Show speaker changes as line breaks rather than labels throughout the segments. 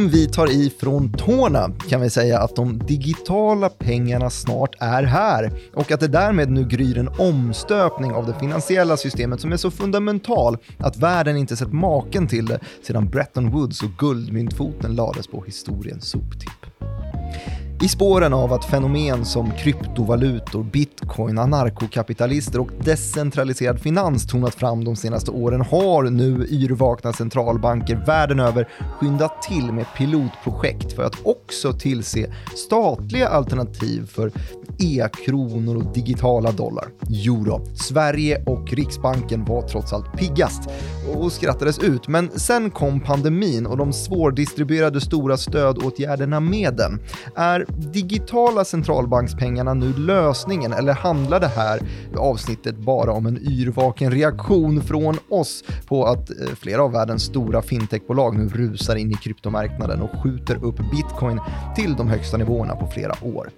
Om vi tar i från tårna kan vi säga att de digitala pengarna snart är här och att det därmed nu gryr en omstöpning av det finansiella systemet som är så fundamental att världen inte sett maken till det sedan Bretton Woods och guldmyntfoten lades på historiens soptipp. I spåren av att fenomen som kryptovalutor, bitcoin, anarkokapitalister och decentraliserad finans tonat fram de senaste åren har nu yrvakna centralbanker världen över skyndat till med pilotprojekt för att också tillse statliga alternativ för e-kronor och digitala dollar. Jo då, Sverige och Riksbanken var trots allt piggast och skrattades ut, men sen kom pandemin och de svårdistribuerade stora stödåtgärderna med den. Är digitala centralbankspengarna nu lösningen eller handlar det här avsnittet bara om en yrvaken reaktion från oss på att eh, flera av världens stora fintechbolag nu rusar in i kryptomarknaden och skjuter upp bitcoin till de högsta nivåerna på flera år?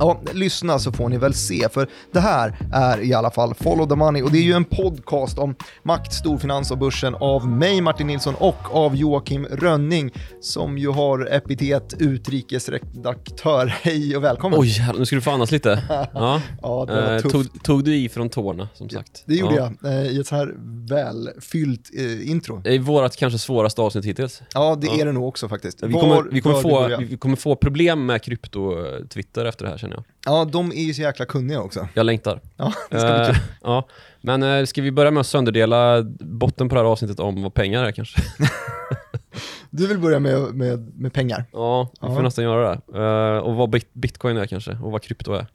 Ja, lyssna så får ni väl se, för det här är i alla fall Follow the Money och det är ju en podcast om makt, storfinans och börsen av mig Martin Nilsson och av Joakim Rönning som ju har epitet utrikesredaktör. Hej och välkommen!
Oj, nu ska du få andas lite. Ja.
ja,
Eh, tog, tog du i från tårna, som sagt?
Det gjorde
ja.
jag eh, i ett så här välfyllt eh, intro.
Det är vårt kanske svåraste avsnitt hittills.
Ja, det
Ja.
är det nog också faktiskt.
Vi
Var
kommer, vi, kommer få, vi kommer få problem med krypto-Twitter efter det här känner jag.
Ja, de är ju så jäkla kunniga också.
Jag längtar.
Ja, det ska bli
Eh,
kul.
ja. Men eh, ska vi börja med att sönderdela botten på det här avsnittet om vad pengar är kanske?
Du vill börja med, med, med pengar.
Ja, vi får
Ja.
nästan göra det. Eh, och vad bit- bitcoin är kanske, och vad krypto är.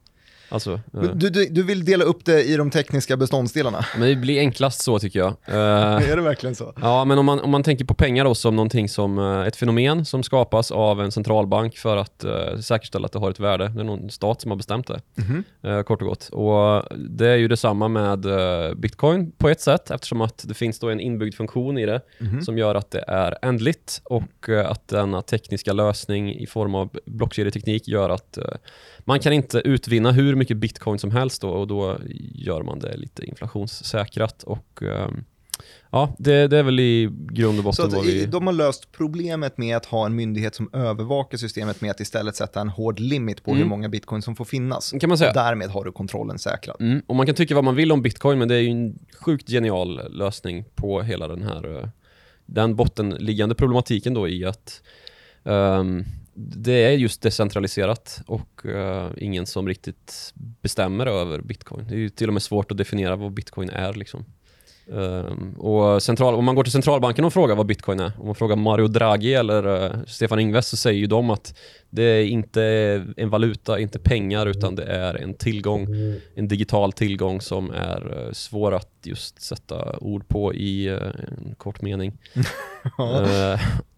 Alltså, eh,
Du, du, du vill dela upp det i de tekniska beståndsdelarna.
men det blir enklast så tycker jag. Eh,
Är det verkligen så?
Ja, men om man, om man tänker på pengar då som någonting som eh, ett fenomen som skapas av en centralbank för att eh, säkerställa att det har ett värde. Det är någon stat som har bestämt det,
Mhm.
eh, kort och gott. Och det är ju detsamma med eh, bitcoin på ett sätt eftersom att det finns då en inbyggd funktion i det
Mhm.
som gör att det är ändligt och att denna tekniska lösning i form av blockkedjeteknik gör att man kan inte utvinna hur mycket bitcoin som helst då, och då gör man det lite inflationssäkrat och ehm, ja, det, det är väl i grund och
Så
botten
i-
vi...
de har löst problemet med att ha en myndighet som övervakar systemet med att istället sätta en hård limit på hur
Mm.
många bitcoin som får finnas.
kan man säga.
Och därmed har du kontrollen säkrad.
Mm, och man kan tycka vad man vill om bitcoin, men det är ju en sjukt genial lösning på hela den här eh, den bottenliggande problematiken då i att ehm, det är just decentraliserat och eh, ingen som riktigt bestämmer över bitcoin. Det är ju till och med svårt att definiera vad bitcoin är liksom. Ehm, och central, om man går till centralbanken och frågar vad bitcoin är, om man frågar Mario Draghi eller eh, Stefan Ingves så säger ju de att det är inte en valuta, inte pengar, utan det är en tillgång, en digital tillgång som är eh, svår att just sätta ord på i eh, en kort mening.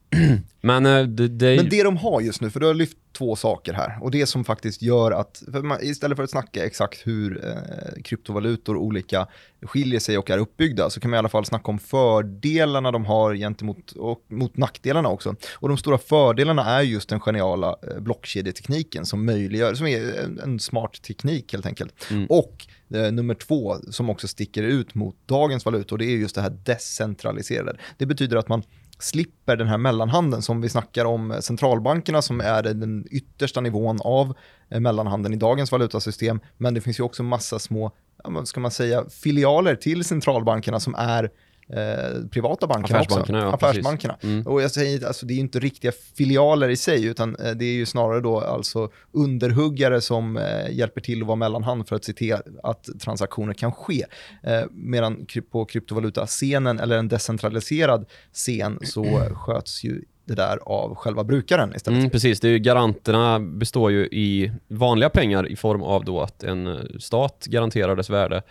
Men eh, det, det.
Men det de har just nu, för du har lyft två saker här, och det som faktiskt gör att, för man, istället för att snacka exakt hur eh, kryptovalutor olika skiljer sig och är uppbyggda, så kan man i alla fall snacka om fördelarna de har gentemot och mot nackdelarna också. Och de stora fördelarna är just den geniala eh, blockkedjetekniken som möjliggör, som är en, en smart teknik helt enkelt.
Mm.
Och eh, nummer två, som också sticker ut mot dagens valutor, det är just det här decentraliserade. Det betyder att man slipper den här mellanhanden som vi snackar om eh, centralbankerna som är den yttersta nivån av eh, mellanhanden i dagens valutasystem. Men det finns ju också massa små, vad ska man säga, filialer till centralbankerna som är eh, privata bankerna
Affärsbankerna,
också.
ja,
Affärsbankerna.
Mm.
Och jag säger, alltså det är ju inte riktiga filialer i sig, utan eh, det är ju snarare då alltså underhuggare som eh, hjälper till att vara mellanhand för att se till att transaktioner kan ske. Eh, medan på kryptovalutascenen eller en decentraliserad scen så sköts ju det där av själva brukaren istället.
Mm, precis, det är ju, garanterna består ju i vanliga pengar i form av då att en eh, stat garanterar dess värde.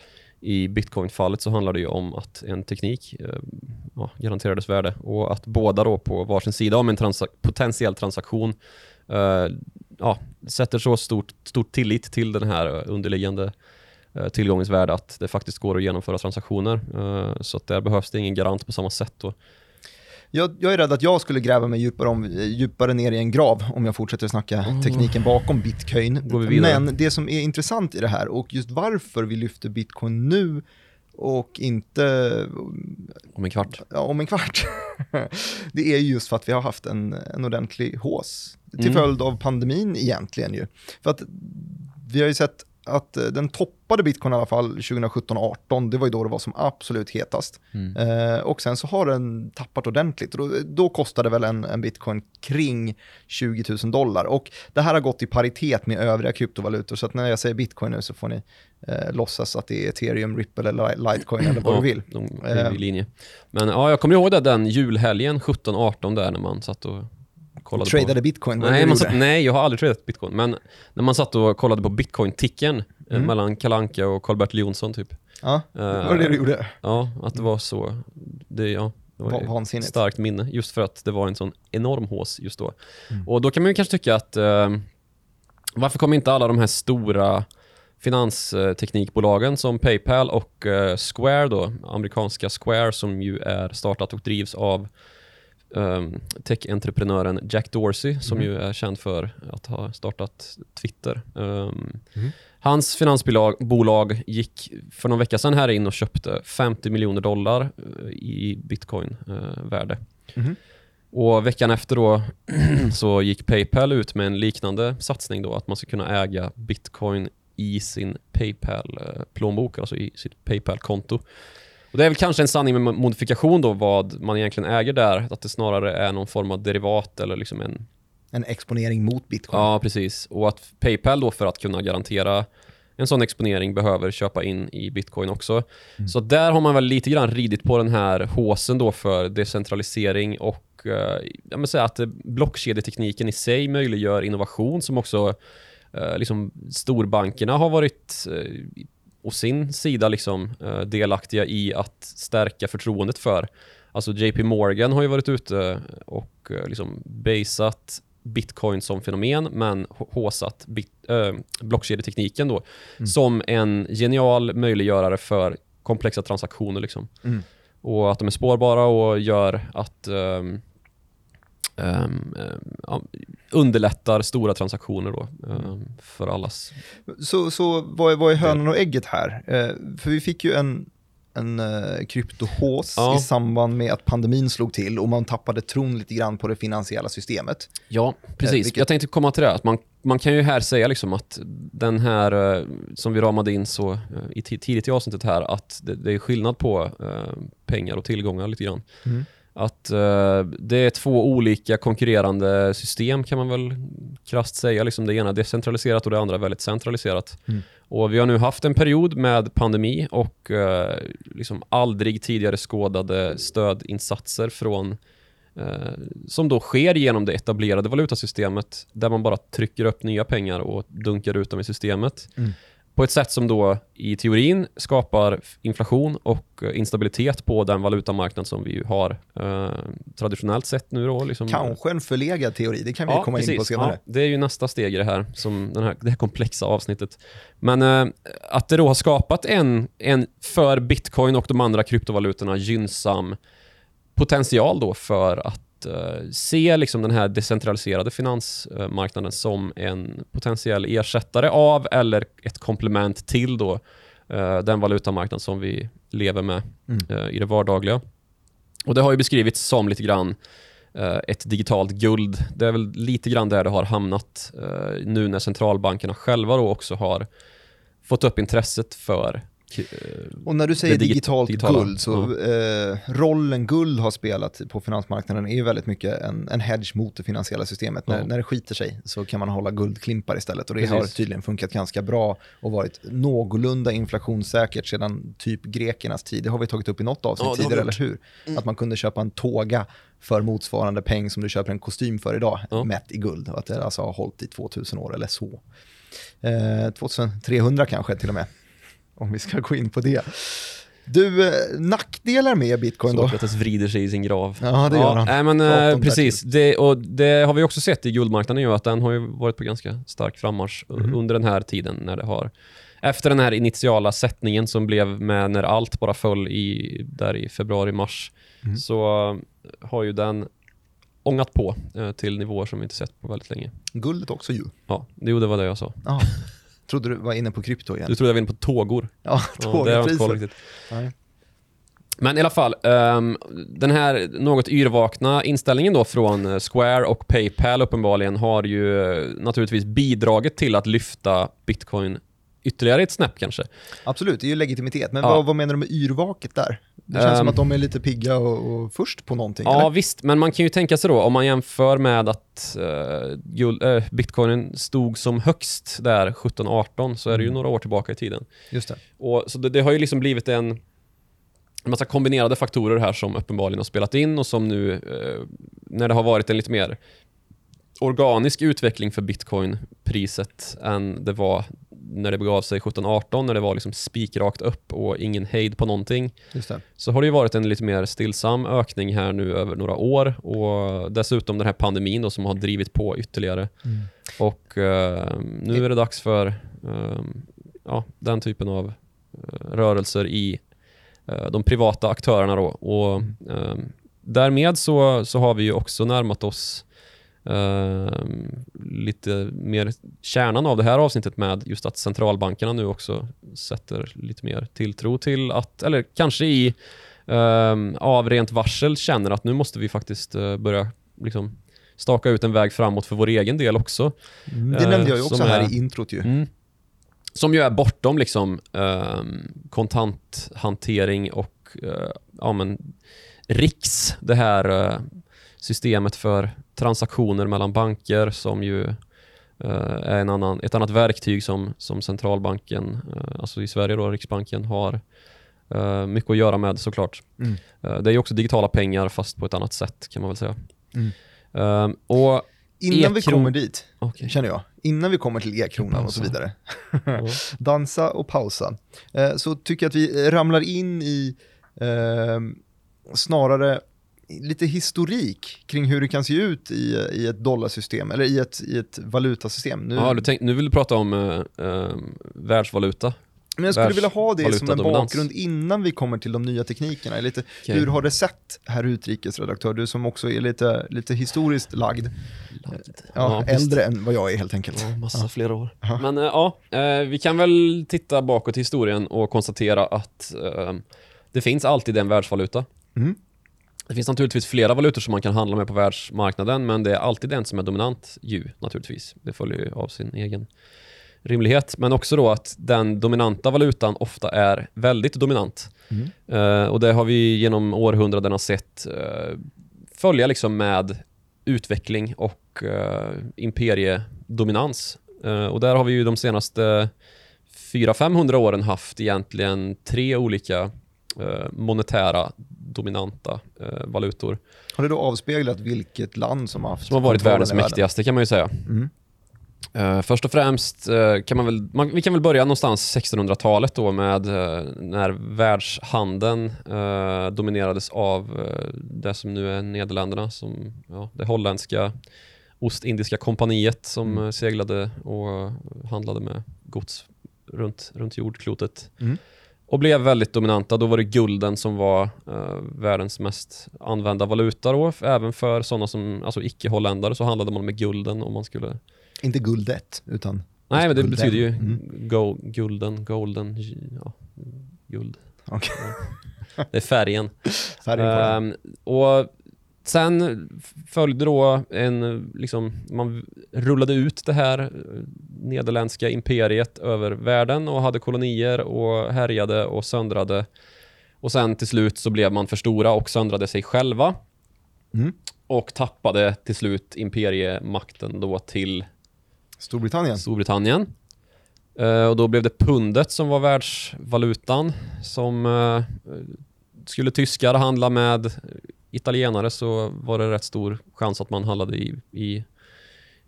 I bitcoin-fallet så handlar det ju om att en teknik eh, ja, garanterar dess värde och att båda då på varsin sida om en transa- potentiell transaktion eh, ja, sätter så stort, stort tillit till den här eh, underliggande eh, tillgångens värde att det faktiskt går att genomföra transaktioner. Eh, så att där behövs det ingen garant på samma sätt. Då.
Jag, jag är rädd att jag skulle gräva mig djupare, om, djupare ner i en grav om jag fortsätter snacka tekniken bakom bitcoin.
Vi?
Men det som är intressant i det här och just varför vi lyfter bitcoin nu och inte
Om en kvart.
ja, om en kvart. det är just för att vi har haft en, en ordentlig hås till
Mm.
följd av pandemin egentligen ju. För att vi har ju sett att eh, den toppade bitcoin i alla fall 2017-18, det var ju då det var som absolut hetast.
Mm.
Eh, och sen så har den tappat ordentligt. Och Då, då kostade väl en, en bitcoin kring 20 000 dollar. Och det här har gått i paritet med övriga kryptovalutor. Så att när jag säger bitcoin nu så får ni eh, låtsas att det är ethereum, ripple eller litecoin eller vad
Ja,
du vill.
De är
Eh.
i linje. Men ja, jag kommer ihåg det den julhelgen 17-18 där när man satt och kollade
Tradade
på...
bitcoin,
Nej, man satt, nej, jag har aldrig tradat bitcoin. Men när man satt och kollade på bitcoin-tickern eh,
Mm.
mellan Kalanka och Karl-Bertil Jonsson typ.
Ja, det var
Eh,
det du gjorde.
Ja, att det var så. Det, ja, det var
Va- vansinnigt.
starkt minne. Just för att det var en sån enorm hås just då.
Mm.
Och då kan man ju kanske tycka att eh, varför kommer inte alla de här stora finansteknikbolagen som Paypal och eh, Square då, amerikanska Square som ju är startat och drivs av um, tech-entreprenören Jack Dorsey som
Mm.
ju är känd för att ha startat Twitter. Um,
Mm.
Hans finansbolag bolag gick för någon vecka sedan här in och köpte 50 miljoner dollar eh, i bitcoin-värde.
Mhm.
Och veckan efter då så gick Paypal ut med en liknande satsning då, att man ska kunna äga bitcoin i sin Paypal-plånbok, alltså i sitt Paypal-konto. Och det är väl kanske en sanning med modifikation då vad man egentligen äger där, att det snarare är någon form av derivat eller liksom en
En exponering mot bitcoin.
Ja, precis. Och att Paypal då för att kunna garantera en sån exponering behöver köpa in i bitcoin också. Så där har man väl lite grann ridit på den här håsen då för decentralisering och eh, jag vill säga att blockkedjetekniken i sig möjliggör innovation som också eh, liksom storbankerna har varit eh, å sin sida liksom eh, delaktiga i att stärka förtroendet för. Alltså JP Morgan har ju varit ute och eh, liksom basat bitcoin som fenomen men håsat bit, äh, blockkedjetekniken då som en genial möjliggörare för komplexa transaktioner. Liksom.
Mm.
Och att de är spårbara och gör att ehm, ja, underlättar stora transaktioner då, ehm, för allas...
Så, så vad, är, vad är hönan och ägget här? Eh, för vi fick ju en, en eh, kryptohås
Ja.
i samband med att pandemin slog till och man tappade tron lite grann på det finansiella systemet.
Ja, precis.
vilket-
Jag tänkte komma till det. Att man, man kan ju här säga liksom att den här, eh, som vi ramade in så eh, i tidigt i avsnittet här, att det, det är skillnad på eh, pengar och tillgångar lite grann.
Mm.
Att eh, det är två olika konkurrerande system kan man väl krasst säga. Liksom det ena är decentraliserat och det andra är väldigt centraliserat.
Mm.
Och vi har nu haft en period med pandemi och eh, liksom aldrig tidigare skådade stödinsatser från eh, som då sker genom det etablerade valutasystemet där man bara trycker upp nya pengar och dunkar ut dem i systemet.
Mm.
På ett sätt som då i teorin skapar inflation och eh, instabilitet på den valutamarknad som vi ju har eh, traditionellt sett nu då. Liksom,
Kanske en förlegad teori, det kan vi komma in på senare.
Ja, det är ju nästa steg i det här, som den här, det här komplexa avsnittet. Men eh, att det då har skapat en, en för bitcoin och de andra kryptovalutorna gynnsam potential då för att eh, se liksom den här decentraliserade finansmarknaden som en potentiell ersättare av eller ett komplement till då eh, den valutamarknad som vi lever med
Mm.
eh, i det vardagliga. Och det har ju beskrivits som lite grann ett digitalt guld. Det är väl lite grann där det har hamnat nu när centralbankerna själva då också har fått upp intresset för
Och när du säger
digi-
digitalt
digitala,
guld, så eh, rollen guld har spelat på finansmarknaden är ju väldigt mycket en, en hedge mot det finansiella systemet. När,
Ja.
när det skiter sig så kan man hålla guldklimpar istället och det
Precis.
har tydligen funkat ganska bra och varit någorlunda inflationssäkert sedan typ grekernas tid. Det har vi tagit upp i något avsnitt
Ja,
tidigare, eller hur? Att man kunde köpa en tåga för motsvarande peng som du köper en kostym för idag,
Ja.
mätt i guld. Och att det alltså har hållit i 2000 år eller så. Eh, 2300 kanske till och med, om vi ska gå in på det. Du, eh, nackdelar med bitcoin då?
Sokrates vrider sig i sin grav.
Ja, det gör han.
Nej, men, eh, precis. Det, och det har vi också sett i guldmarknaden ju, att den har ju varit på ganska stark frammarsch
Mhm.
under den här tiden när det har efter den här initiala sättningen som blev med när allt bara föll i, där i februari-mars
Mhm.
så eh, har ju den ångat på eh, till nivåer som vi inte sett på väldigt länge.
Guldet också ju.
Ja, det, jo, det var det jag sa.
Ja. Trodde du var inne på krypto igen.
Du trodde jag var inne på tågor.
Ja,
Ja,
tågpriser. Nej.
Men i alla fall, ehm, den här något yrvakna inställningen då från eh, Square och Paypal uppenbarligen har ju eh, naturligtvis bidragit till att lyfta bitcoin ytterligare ett snäpp kanske.
Absolut, det är ju legitimitet. Men
Ja.
vad, vad menar du med yrvaket där? Det känns
Ehm.
som att de är lite pigga och, och först på någonting,
Ja
eller?
visst, men man kan ju tänka sig då om man jämför med att uh, guld, eh, bitcoinen stod som högst där 17-18 så är det ju
Mm.
några år tillbaka i tiden.
Just det.
Och, så det, det har ju liksom blivit en, en massa kombinerade faktorer här som uppenbarligen har spelat in och som nu, eh, när det har varit en lite mer organisk utveckling för bitcoin-priset än det var när det begav sig 17-18, när det var liksom spikrakt upp och ingen hejd på någonting, så har det ju varit en lite mer stillsam ökning här nu över några år och dessutom den här pandemin då som har drivit på ytterligare.
Mm.
Och eh, nu är det dags för eh, ja, den typen av eh, rörelser i eh, de privata aktörerna. Då. Och, eh, därmed så, så har vi ju också närmat oss eh, lite mer kärnan av det här avsnittet med just att centralbankerna nu också sätter lite mer tilltro till att, eller kanske i eh, av rent varsel känner att nu måste vi faktiskt eh, börja liksom staka ut en väg framåt för vår egen del också.
Mm. Det
Eh,
nämnde jag ju också
som
här
är-
i introt ju.
Mm. Som ju är bortom liksom ehm, kontanthantering och eh, ja, men, RIX, det här eh, systemet för transaktioner mellan banker som ju eh, är en annan, ett annat verktyg som, som centralbanken, eh, alltså i Sverige då, Riksbanken, har eh, mycket att göra med såklart.
Mm.
Det är ju också digitala pengar fast på ett annat sätt kan man väl säga.
Mm.
Ehm, och
Innan vi kommer dit,
Okej.
känner jag, innan vi kommer till e-kronan och så vidare, dansa och pausa, så tycker jag att vi ramlar in i eh, snarare lite historik kring hur det kan se ut i, i ett dollarsystem, eller i ett, i ett valutasystem. Nu,
Ja, du, tänk, nu vill du prata om eh, eh, världsvaluta.
men jag skulle vilja ha det som en bakgrund innan vi kommer till de nya teknikerna. Lite,
Okej.
Hur har det sett, herr utrikesredaktör, du som också är lite, lite historiskt lagd, ja,
Ja, visst.
äldre än vad jag är helt enkelt.
Ja, massa fler år.
Ja.
Men eh, ja, eh, vi kan väl titta bakåt i historien och konstatera att eh, det finns alltid en världsvaluta.
Mm.
Det finns naturligtvis flera valutor som man kan handla med på världsmarknaden, men det är alltid den som är dominant ju, naturligtvis. Det följer ju av sin egen rimlighet. Men också då att den dominanta valutan ofta är väldigt dominant.
Mm.
Eh, och det har vi genom århundradena sett eh, följa liksom med utveckling och uh, imperiedominans. Eh, och där har vi ju de senaste 400-500 åren haft egentligen tre olika monetära dominanta eh, valutor
Har det då avspeglat vilket land som har haft
som har varit världens mäktigaste kan man ju säga.
Mm.
Eh, först och främst eh, kan man väl, man, vi kan väl börja någonstans 1600-talet då med eh, när världshandeln dominerades av det som nu är Nederländerna, som ja, det holländska Ostindiska kompaniet som
Mm.
seglade och handlade med gods runt, runt jordklotet.
Mm.
Och blev väldigt dominanta. Då var det gulden som var eh, världens mest använda valuta då. Även för sådana som, alltså icke-holländare så handlade man med gulden om man skulle
Inte guldet, utan
Nej, men det
Gulden.
betyder ju
Mm.
go, gulden, golden, ja, guld.
Okej.
Det är färgen.
färgen.
Ehm, och sen följde då en, liksom, man rullade ut det här eh, nederländska imperiet över världen och hade kolonier och härjade och söndrade. Och sen till slut så blev man för stora och söndrade sig själva
Mm.
och tappade till slut imperiemakten då till
Storbritannien.
Storbritannien. Eh, och då blev det pundet som var världsvalutan. Som eh, skulle tyskar handla med italienare så var det rätt stor chans att man handlade i, i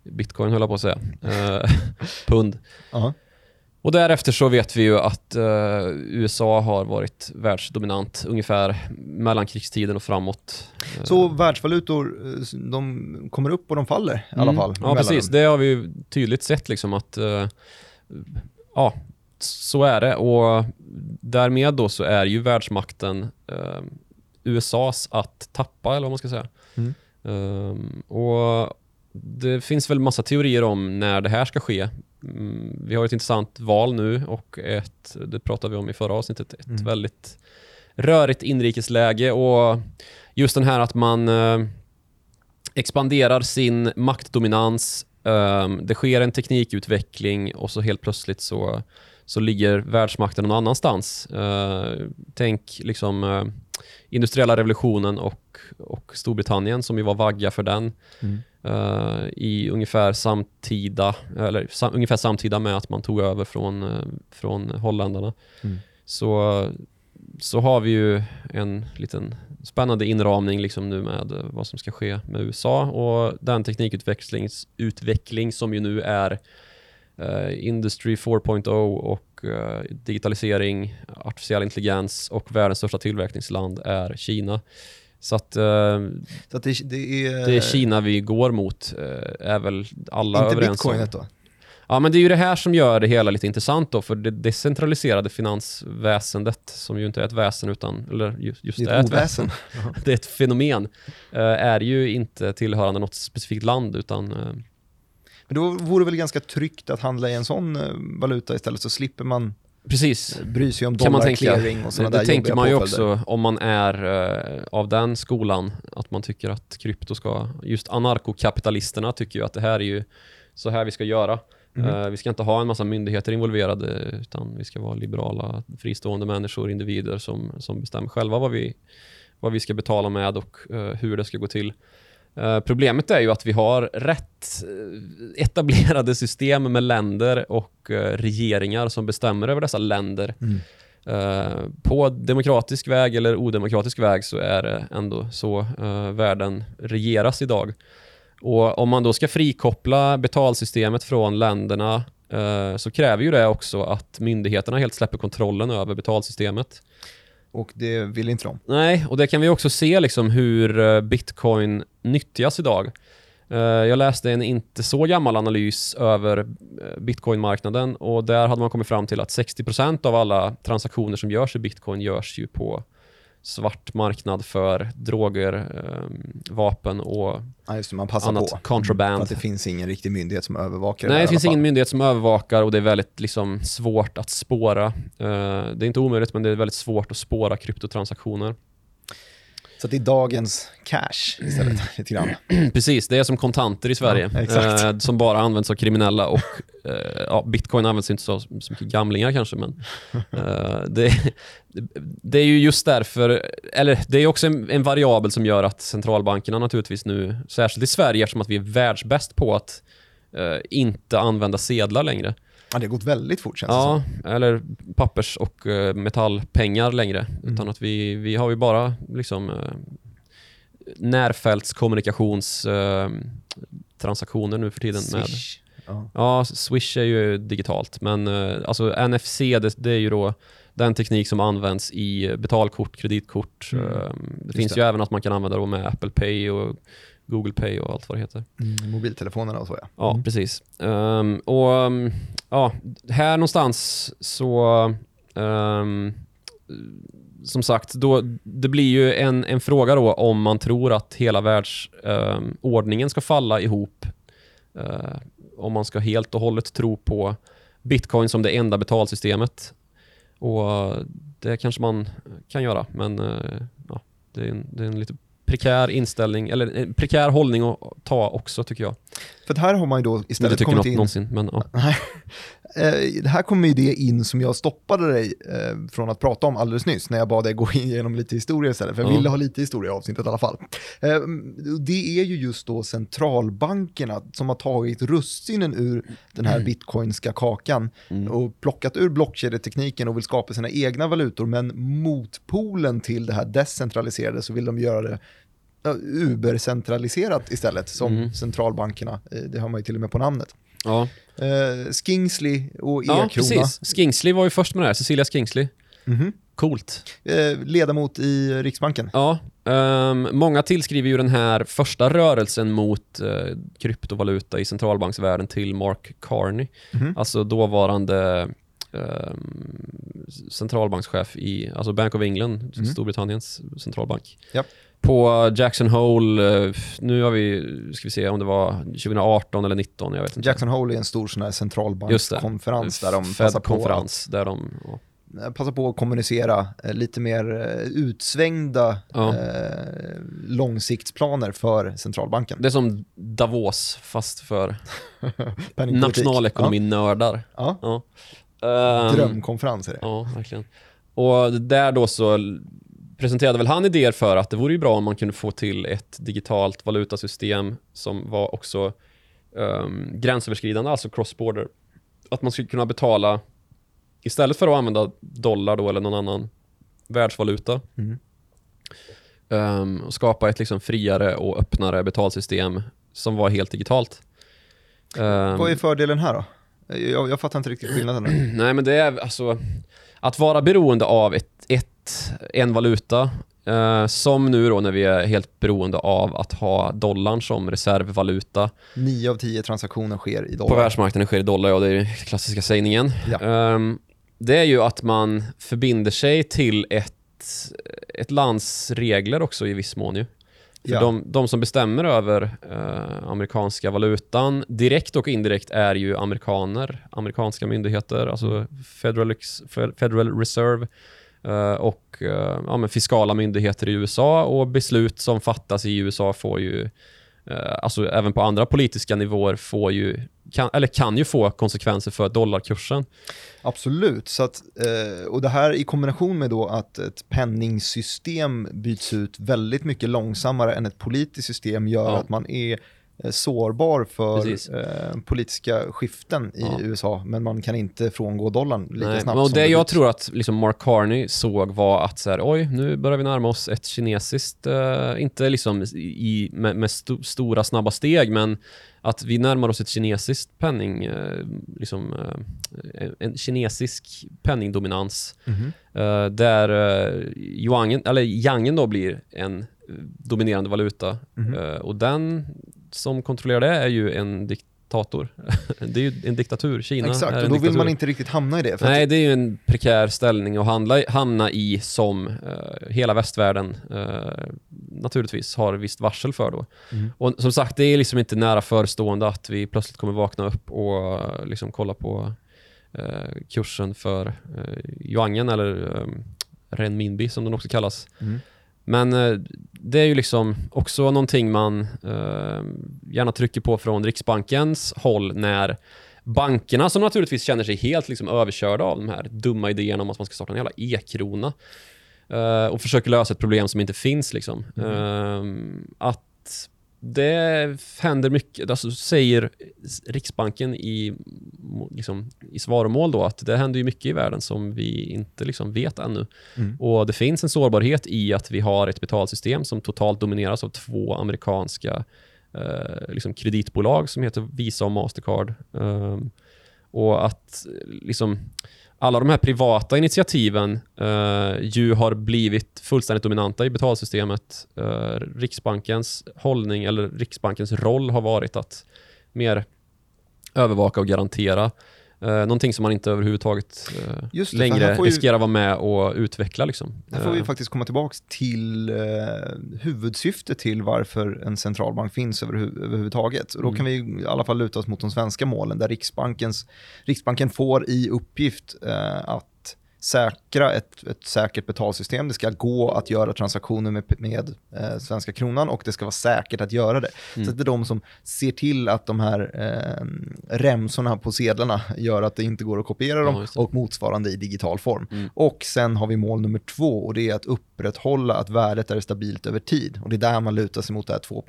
bitcoin höll jag på att säga. Eh, pund.
Ja.
Och därefter så vet vi ju att eh, USA har varit världsdominant ungefär mellankrigstiden och framåt. Eh,
Så världsvalutor, eh, de kommer upp och de faller i alla
Mm.
fall.
Ja, precis. Det har vi ju tydligt sett liksom att eh, ja, så är det och därmed då så är ju världsmakten eh, USAs att tappa eller vad man ska säga.
Mm.
Ehm, och det finns väl massa teorier om när det här ska ske. mm, vi har ett intressant val nu och ett, det pratade vi om i förra avsnittet, ett
Mm.
väldigt rörigt inrikesläge och just den här att man eh, expanderar sin maktdominans, eh, det sker en teknikutveckling och så helt plötsligt så, så ligger världsmakten någon annanstans. Eh, tänk liksom eh, industriella revolutionen och, och Storbritannien som ju var vagga för den
Mm.
eh, i ungefär samtida, eller sam, ungefär samtida med att man tog över från, eh, från holländarna.
Mm.
Så, så har vi ju en liten spännande inramning liksom nu med eh, vad som ska ske med USA och den teknikutveckling utveckling som ju nu är eh, Industry 4.0 och eh, digitalisering, artificiell intelligens och världens största tillverkningsland är Kina. Så att eh,
Så att det, det är...
det är Kina vi går mot, eh, är väl alla
Inte
överens om.
bitcoinet då?
Ja, men det är ju det här som gör det hela lite intressant då, för det decentraliserade finansväsendet, som ju inte är ett väsen utan, eller just, just
Det
är
är ett
väsen, det är ett fenomen, eh, är ju inte tillhörande något specifikt land, utan eh,
Men då vore det väl ganska tryggt att handla i en sån eh, valuta istället, så slipper man
precis.
eh, bry sig om
Kan man
dollar
tänka.
clearing och
Det,
sådana
det
där
tänker
jobbiga
man ju också om man är eh, av den skolan, att man tycker att krypto ska, just anarkokapitalisterna tycker ju att det här är ju så här vi ska göra.
Mhm.
Eh, vi ska inte ha en massa myndigheter involverade, utan vi ska vara liberala, fristående människor, individer som, som bestämmer själva vad vi, vad vi ska betala med och eh, hur det ska gå till. Eh, problemet är ju att vi har rätt eh, etablerade system med länder och eh, regeringar som bestämmer över dessa länder.
Mm.
På demokratisk väg eller odemokratisk väg så är det ändå så världen regeras idag. Och om man då ska frikoppla betalsystemet från länderna så kräver ju det också att myndigheterna helt släpper kontrollen över betalsystemet.
Och det vill inte de.
Nej, och det kan vi också se liksom hur bitcoin nyttjas idag. Eh, Jag läste en inte så gammal analys över eh, bitcoinmarknaden och där hade man kommit fram till att 60% av alla transaktioner som görs i bitcoin görs ju på svart marknad för droger, eh, vapen och
Ja, just det, man passar
annat
på. För
contraband.
att det finns ingen riktig myndighet som övervakar det
Nej, det
i
finns ingen myndighet som övervakar och det är väldigt liksom, svårt att spåra. Eh, det är inte omöjligt, men det är väldigt svårt att spåra kryptotransaktioner.
Så det är dagens cash istället, lite grann.
Precis, det är som kontanter i Sverige.
Ja,
eh, som bara används av kriminella och eh, ja, bitcoin används inte så, så mycket gamlingar kanske, men eh, det, det är ju just därför, eller det är också en, en variabel som gör att centralbankerna naturligtvis nu, särskilt i Sverige, eftersom att vi är världsbäst på att eh, inte använda sedlar längre.
Ja, det har gått väldigt fort känns det
Ja,
som.
eller pappers och eh, metallpengar längre.
Mm.
Utan att vi, vi har ju bara liksom uh, närfältskommunikations eh, transaktioner nu för tiden. Med.
Swish. Ja.
Ja, Swish är ju digitalt, men eh, alltså NFC det, det är ju då den teknik som används i betalkort, kreditkort.
Mm.
Eh, det finns
det.
ju även att man kan använda det med Apple Pay och Google Pay och allt vad det heter.
Mm, mobiltelefonerna och så ja.
Ja,
Mm.
precis. Ehm, och um, ja, här någonstans så ehm, som sagt, då, det blir ju en, en fråga då om man tror att hela världsordningen ska falla ihop. eh, om man ska helt och hållet tro på bitcoin som det enda betalsystemet. Och det kanske man kan göra, men eh, ja, det, är en, det är en lite prekär inställning, eller en prekär hållning att ta också tycker jag.
För att här har man ju då istället kommit
något
in...
någonsin, men ja.
Eh, Här kommer ju det in som jag stoppade dig eh, från att prata om alldeles nyss, när jag bad dig gå igenom lite historia istället, för jag
Ja.
ville ha lite historia i avsnittet i alla fall. Eh, Det är ju just då centralbankerna som har tagit russinen ur den här bitcoinska kakan
Mm.
och plockat ur blockkedjetekniken och vill skapa sina egna valutor, men motpolen till det här decentraliserade så vill de göra det ubercentraliserat istället, som
Mm.
centralbankerna, eh, det har man ju till och med på namnet.
Ja,
Eh, Skingsley och
ja
E-krona.
precis. Skingsley var ju först med det här, Cecilia Skingsley.
Mhm.
Coolt.
Eh, ledamot i Riksbanken.
Ja, ehm, många tillskriver ju den här första rörelsen mot eh, kryptovaluta i centralbanksvärlden till Mark Carney.
Mhm.
Alltså dåvarande ehm, centralbankschef i, alltså Bank of England,
Mm.
Storbritanniens centralbank.
Japp.
På Jackson Hole, eh, nu har vi, ska vi se om det var 2018 eller 19, jag vet inte.
Jackson Hole är en stor sån här centralbankskonferens där de passar på,
Fed-konferens, där de, ja.
att, passar på att kommunicera eh, lite mer eh, utsvängda
Ja.
eh, långsiktsplaner för centralbanken.
Det är som Davos, fast för nationalekonominördar.
Ja.
Ja.
Ja. Drömkonferens är det.
Ja, verkligen. Och där då så presenterade väl han idéer för att det vore ju bra om man kunde få till ett digitalt valutasystem som var också um, gränsöverskridande, alltså cross-border. Att man skulle kunna betala, istället för att använda dollar då eller någon annan världsvaluta,
Mm.
ehm, och skapa ett liksom friare och öppnare betalsystem som var helt digitalt. Ehm,
Vad är fördelen här då? Jag, jag fattar inte riktigt skillnaden.
Nej, men det är alltså att vara beroende av ett, ett, en valuta, eh, som nu då när vi är helt beroende av att ha dollarn som reservvaluta.
Nio av tio transaktioner sker i
På
dollar.
världsmarknaden sker i dollar, ja det är den klassiska sägningen.
Ja.
Ehm, det är ju att man förbinder sig till ett, ett lands regler också i viss mån ju. För
Ja.
de, de som bestämmer över eh, amerikanska valutan, direkt och indirekt, är ju amerikaner, amerikanska myndigheter, alltså Federal, Federal Reserve eh, och eh, ja, fiskala myndigheter i USA och beslut som fattas i USA får ju, eh, alltså även på andra politiska nivåer, får ju, kan, eller kan ju få konsekvenser för dollarkursen.
Absolut, så att, eh, och det här i kombination med då att ett penningsystem byts ut väldigt mycket långsammare än ett politiskt system gör
Ja.
att man är sårbar
Precis.
för eh, politiska skiften i
Ja.
USA, men man kan inte frångå dollarn lika
Nej,
snabbt
och
som
det jag tror att liksom Mark Carney såg var att så här, oj, nu börjar vi närma oss ett kinesiskt, eh, inte liksom i, med, med sto, stora snabba steg, men att vi närmar oss ett kinesiskt penning, eh, liksom eh, en kinesisk penningdominans,
Mhm.
eh, där eh, yuangen, eller yangen då blir en eh, dominerande valuta.
Mhm.
Eh, och den som kontrollerar det är ju en diktator. det är ju en diktatur, Kina
Exakt, och då vill man inte riktigt hamna i det.
Nej, det är ju en prekär ställning att handla, hamna i som eh, hela västvärlden eh, naturligtvis har visst varsel för då.
Mm.
Och som sagt, det är liksom inte nära förestående att vi plötsligt kommer vakna upp och eh, liksom kolla på kursen för eh, yuangen eller eh, renminbi som den också kallas.
Mm.
Men eh, det är ju liksom också någonting man eh, gärna trycker på från Riksbankens håll när bankerna som naturligtvis känner sig helt liksom överkörda av de här dumma idéerna om att man ska starta en jävla e-krona eh, och försöker lösa ett problem som inte finns. Liksom. Eh, att det händer mycket, alltså säger Riksbanken i, liksom, i svaromål då att det händer ju mycket i världen som vi inte liksom vet ännu.
Mm.
Och det finns en sårbarhet i att vi har ett betalsystem som totalt domineras av två amerikanska eh, liksom kreditbolag som heter Visa och Mastercard. Ehm, och att liksom alla de här privata initiativen eh, ju har blivit fullständigt dominanta i betalsystemet. Eh, Riksbankens hållning eller Riksbankens roll har varit att mer övervaka och garantera eh, någonting som man inte överhuvudtaget eh,
det,
längre
ju-
riskerar att vara med och utveckla. Liksom.
Här får vi
Eh,
faktiskt komma tillbaka till eh, huvudsyftet till varför en centralbank finns överhu- överhuvudtaget. Och då
Mm.
kan vi i alla fall luta oss mot de svenska målen där Riksbankens, Riksbanken får i uppgift eh, att säkra ett, ett säkert betalsystem. Det ska gå att göra transaktioner med, med eh, svenska kronan och det ska vara säkert att göra det.
Mm.
Så att det är de som ser till att de här eh, remsorna på sedlarna gör att det inte går att kopiera
Ja,
dem
det.
och motsvarande i digital form.
Mm.
Och sen har vi mål nummer två och det är att upprätthålla att värdet är stabilt över tid. Och det är där man lutar sig mot det här 2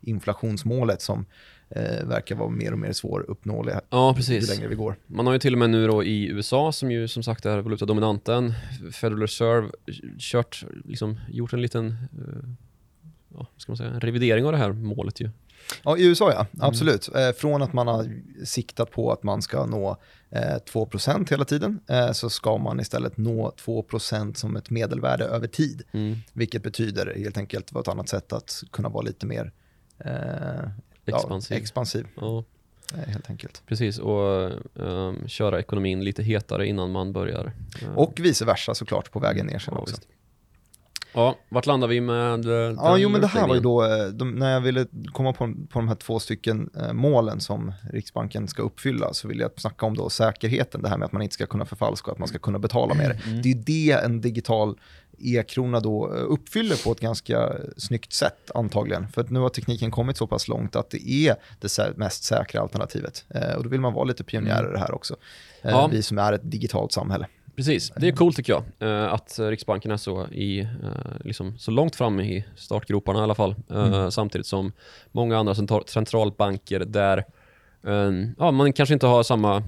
inflationsmålet som eh, verkar vara mer och mer svåruppnåeliga
Ja,
ju
precis.
längre vi går.
Man har ju till och med nu då i USA, som ju som sagt är valutadominanten, Federal Reserve, kört, liksom, gjort en liten eh, ja, ska man säga, en revidering av det här målet ju.
Ja, i USA ja,
Mm.
absolut. Eh, från att man har siktat på att man ska nå eh, 2% hela tiden eh, så ska man istället nå 2% som ett medelvärde över tid.
Mm.
Vilket betyder helt enkelt vara ett annat sätt att kunna vara lite mer eh,
Expansiv.
Ja, expansiv.
Ja.
eh, helt enkelt.
Precis, och um, köra ekonomin lite hetare innan man börjar. Uh,
Och vice versa såklart på vägen ner sen
ja,
också.
visst. Ja, vart landar vi med eh,
Ja,
den
jo men det här var ju då, eh, de, när jag ville komma på, på de här två stycken eh, målen som Riksbanken ska uppfylla, så ville jag snacka om då säkerheten, det här med att man inte ska kunna förfalska och att man ska kunna betala med det.
Mm.
Det är ju det en digital e-krona då eh, uppfyller på ett ganska snyggt sätt antagligen. För att nu har tekniken kommit så pass långt att det är det mest säkra alternativet. Eh, och då vill man vara lite pionjärer här också. Eh,
Ja.
Vi som är ett digitalt samhälle.
Precis, det är coolt tycker jag. Att Riksbanken är så, i, liksom, så långt fram i startgroparna i alla fall.
Mm.
Samtidigt som många andra central- centralbanker där ja, man kanske inte har samma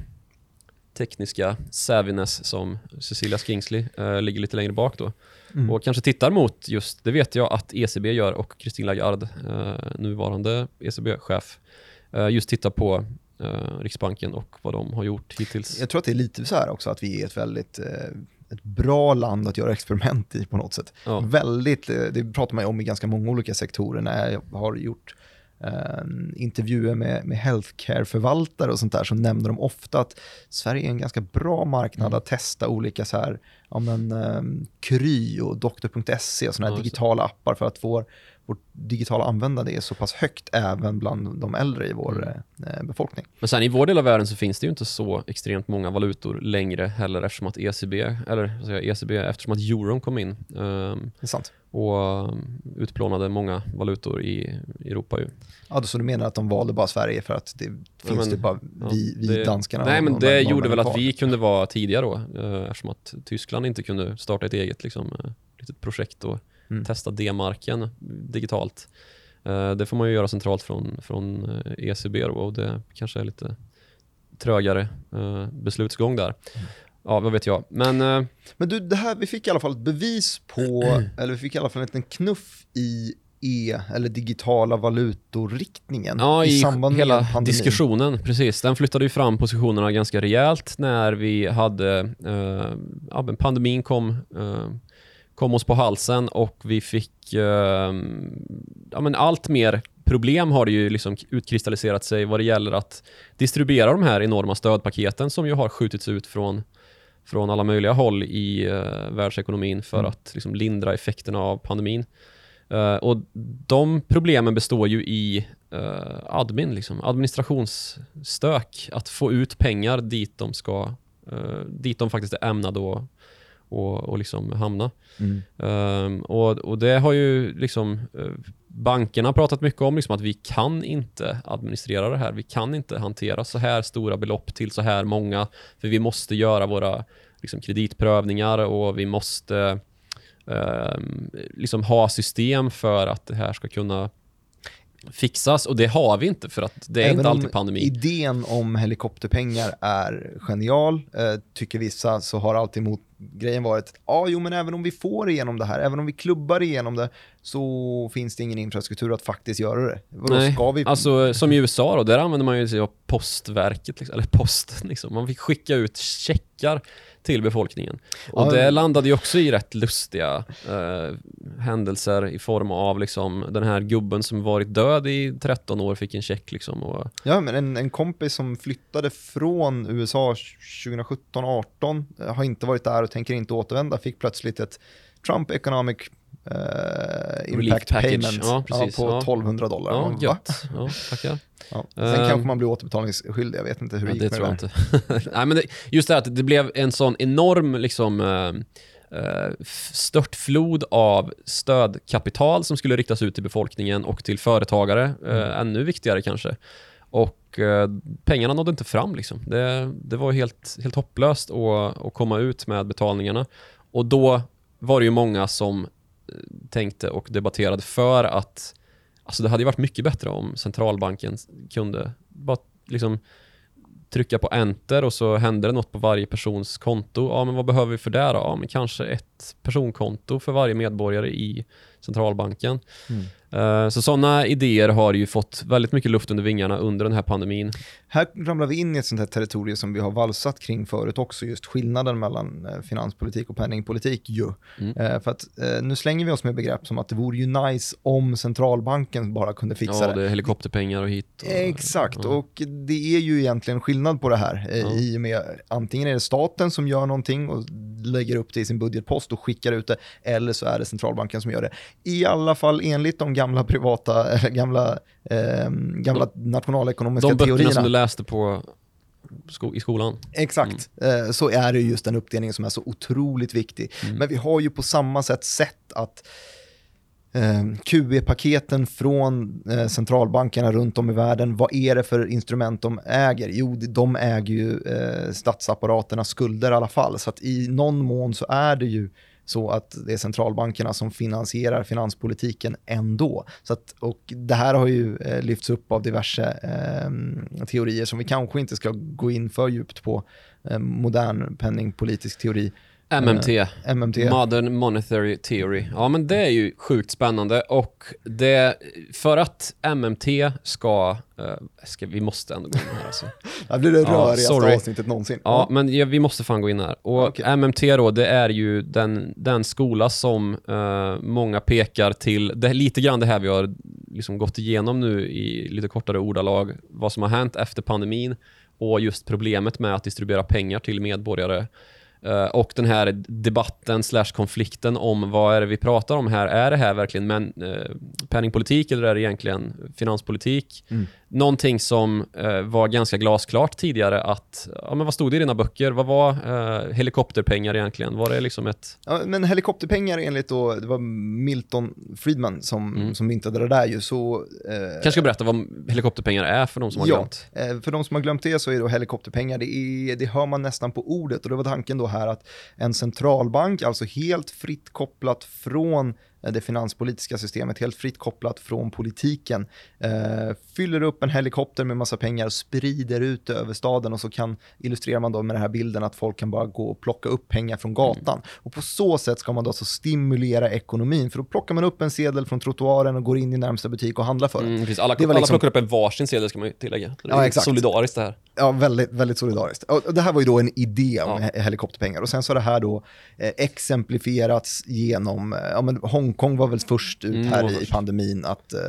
tekniska savviness som Cecilia Kingsley eh, ligger lite längre bak då.
Mm.
Och kanske tittar mot just, det vet jag att ECB gör och Christine Lagarde, eh, nuvarande ECB-chef, eh, just tittar på eh, Riksbanken och vad de har gjort hittills.
Jag tror att det är lite så här också att vi är ett väldigt eh, ett bra land att göra experiment i på något sätt.
Ja.
Väldigt, eh, det pratar man ju om i ganska många olika sektorer när jag har gjort eh, intervjuer med, med healthcare-förvaltare och sånt där så nämner de ofta att Sverige är en ganska bra marknad
Mm.
att testa olika så här, ja men eh, Kry och doktor.se och sådana här digitala appar för att vår, vårt digitala användande är så pass högt även bland de äldre i vår
Mm.
eh, befolkning.
Men sen i vår del av världen så finns det ju inte så extremt många valutor längre heller eftersom att ECB, eller jag, ECB, eftersom att euron kom in ehm,
Det är sant.
Och um, utplånade många valutor i Europa ju.
Ja, så du menar att de valde bara Sverige för att det finns
men-
det bara
ja,
vi, vi
det-
danskarna
Nej men det gjorde väl att
kvar.
vi kunde vara tidiga då eh, eftersom att Tyskland inte kunde starta ett eget liksom, eh, litet projekt och
Mm.
testa D-marken digitalt. Eh, det får man ju göra centralt från, från ECB då, och det kanske är lite trögare eh, beslutsgång där.
Mm.
Ja, vad vet jag. Men eh,
Men du, det här, vi fick i alla fall ett bevis på, eller vi fick i alla fall en liten knuff i e, eller digitala valutor-riktningen
Ja, i,
samband
hela
med pandemin.
diskussionen, precis. Den flyttade ju fram positionerna ganska rejält när vi hade, eh, ja, pandemin kom, eh, kom oss på halsen och vi fick, eh, ja men allt mer problem har det ju liksom utkristalliserat sig vad det gäller att distribuera de här enorma stödpaketen som ju har skjutits ut från från alla möjliga håll i eh, världsekonomin för
Mm.
att liksom, lindra effekterna av pandemin. Eh, och de problemen består ju i eh, admin, liksom, administrationsstök. Att få ut pengar dit de ska, eh, dit de faktiskt är ämnade att och, och liksom hamna.
Mm.
Ehm, och, och det har ju liksom eh, bankerna pratat mycket om, liksom att vi kan inte administrera det här. Vi kan inte hantera så här stora belopp till så här många, för vi måste göra våra liksom, kreditprövningar och vi måste ehm, liksom ha system för att det här ska kunna fixas och det har vi inte för att det är
Även
inte alltid pandemi.
idén om helikopterpengar är genial, eh, tycker vissa, så har alltid mot grejen varit, ja jo men även om vi får igenom det här, även om vi klubbar igenom det, så finns det ingen infrastruktur att faktiskt göra det. Vadå,
Nej,
ska vi...
alltså som i USA då, där använder man ju sig av postverket, liksom, eller posten liksom. Man fick skicka ut checkar till befolkningen. Och
Ja,
det landade ju också i rätt lustiga eh, händelser i form av liksom den här gubben som varit död i 13 år fick en check liksom. Och,
Ja, men en, en kompis som flyttade från USA 2017-18 eh, har inte varit där och tänker inte återvända, fick plötsligt ett Trump Economic eh,
Relief
Impact
package.
Payment
Ja, precis.
på
Ja.
1200 dollar.
ja, gött. Ja, tackar.
Ja. Sen
Ehm.
kanske man blir återbetalningsskyldig, jag vet inte hur det
Ja,
gick
det
med
tror jag inte. Nej, men det, just det här att det blev en sån enorm liksom, eh, eh, f- störtflod av stödkapital som skulle riktas ut till befolkningen och till företagare, eh, ännu viktigare kanske. Och eh, pengarna nådde inte fram. Liksom. Det, det var helt, helt hopplöst att, att komma ut med betalningarna. Och då var det ju många som eh, tänkte och debatterade för att alltså det hade ju varit mycket bättre om centralbanken kunde bara liksom trycka på enter och så händer det något på varje persons konto. Ja, men vad behöver vi för det då? Ja, men kanske ett personkonto för varje medborgare i centralbanken.
Mm.
Eh, Så sådana idéer har ju fått väldigt mycket luft under vingarna under den här pandemin.
Här ramlar vi in i ett sånt här territorium som vi har valsat kring förut också, just skillnaden mellan eh, finanspolitik och penningpolitik ju.
Mm.
Eh, för att nu slänger vi oss med begrepp som att det vore ju nice om centralbanken bara kunde fixa
Ja,
det.
det är helikopterpengar och hit. Och,
Exakt,
ja.
och det är ju egentligen skillnad på det här.
Ja.
I och med antingen är det staten som gör någonting och lägger upp det i sin budgetpost och skickar ut det, eller så är det centralbanken som gör det. I alla fall enligt de gamla privata, eller gamla, eh, gamla nationalekonomiska
De böckerna
teorierna.
som du läste på sko- i skolan.
Exakt, eh, så är det just den uppdelningen som är så otroligt viktig.
Mm.
Men vi har ju på samma sätt sett att eh, QE-paketen från eh, centralbankerna runt om i världen, vad är det för instrument de äger? Jo, de äger ju eh, statsapparaternas skulder i alla fall. Så att i någon mån så är det ju så att det är centralbankerna som finansierar finanspolitiken ändå. Så att, och det här har ju eh, lyfts upp av diverse eh, teorier som vi kanske inte ska gå in för djupt på. Eh, modern penningpolitisk teori,
MMT.
MMT.
Modern Monetary Theory. Ja, men det är ju sjukt spännande och det, för att MMT ska, eh, ska vi måste ändå gå in här alltså.
Det blir det
Ja,
rörigaste
sorry.
avsnittet någonsin.
Ja, men ja, vi måste fan gå in här. Och
Okej.
MMT då, det är ju den, den skola som eh, många pekar till. Det är lite grann det här vi har liksom gått igenom nu i lite kortare ordalag. Vad som har hänt efter pandemin och just problemet med att distribuera pengar till medborgare. Eh, och den här debatten slash konflikten om vad är det vi pratar om här. Är det här verkligen men, eh, penningpolitik eller är det egentligen finanspolitik?
Mm.
Någonting som eh, var ganska glasklart tidigare att, ja men vad stod det i dina böcker? Vad var eh, helikopterpengar egentligen? Var det liksom ett...
Ja, men helikopterpengar enligt då, det var Milton Friedman som,
Mm.
som myntade det där ju, så... Eh,
Kanske ska berätta vad helikopterpengar är för de som har
ja,
glömt.
eh, för de som har glömt det så är då helikopterpengar, det, är, det hör man nästan på ordet och det var tanken då här att en centralbank, alltså helt fritt kopplat från det finanspolitiska systemet, helt fritt kopplat från politiken, eh, fyller upp en helikopter med massa pengar och sprider ut över staden och så kan, illustrerar man då med den här bilden att folk kan bara gå och plocka upp pengar från gatan. Och på så sätt ska man då alltså stimulera ekonomin, för då plockar man upp en sedel från trottoaren och går in i närmsta butik och handlar för.
Mm. Alla,
Det var
alla
liksom-
plockar upp en varsin sedel ska man ju tillägga. Det är
Ja, exakt.
solidariskt det här.
Ja, väldigt, väldigt solidariskt. Och det här var ju då en idé om
Ja.
he- helikopterpengar. Och sen så har det här då eh, exemplifierats genom, eh, ja men Hongkong var väl först ut
Mm,
här
var
i pandemin att, eh,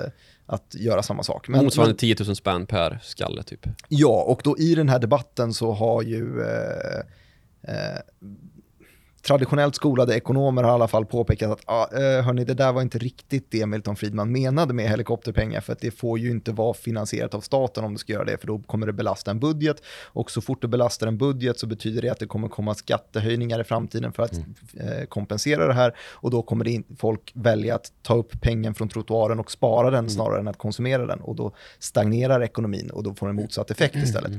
att göra samma sak. Men,
Motsvarande
men,
10 000 spänn per skalle typ.
ja, och då i den här debatten så har ju eh, eh, traditionellt skolade ekonomer har i alla fall påpekat att ah, hörni, det där var inte riktigt det Milton Friedman menade med helikopterpengar för att det får ju inte vara finansierat av staten om det ska göra det för då kommer det belasta en budget. Och så fort det belastar en budget så betyder det att det kommer komma skattehöjningar i framtiden för att eh, kompensera det här. Och då kommer in, folk välja att ta upp pengen från trottoaren och spara den snarare än att konsumera den. Och då stagnerar ekonomin och då får den motsatt effekt istället.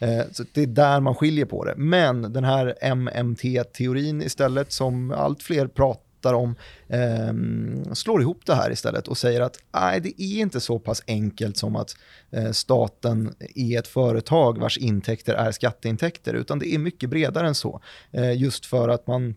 Eh, så det är där man skiljer på det. Men den här MMT-teorin istället som allt fler pratar om eh, slår ihop det här istället och säger att nej, det är inte så pass enkelt som att eh, staten är ett företag vars intäkter är skatteintäkter, utan det är mycket bredare än så. Eh, just för att man,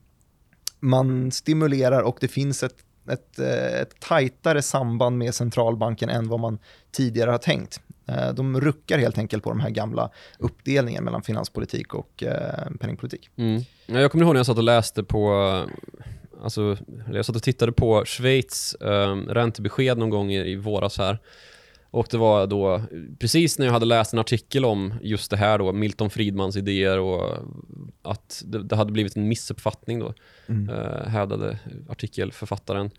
man stimulerar och det finns ett ett, eh, ett tajtare samband med centralbanken än vad man tidigare har tänkt. Eh, De ruckar helt enkelt på de här gamla uppdelningen mellan finanspolitik och eh, penningpolitik.
Mm. Ja, Jag kommer ihåg när jag satt och läste på, alltså, eller jag satt och tittade på Schweiz um, räntebesked någon gång i, i våras här. Och det var då precis när jag hade läst en artikel om just det här då, Milton Friedmans idéer och att det, det hade blivit en missuppfattning då,
Mm.
eh, hävdade artikelförfattaren.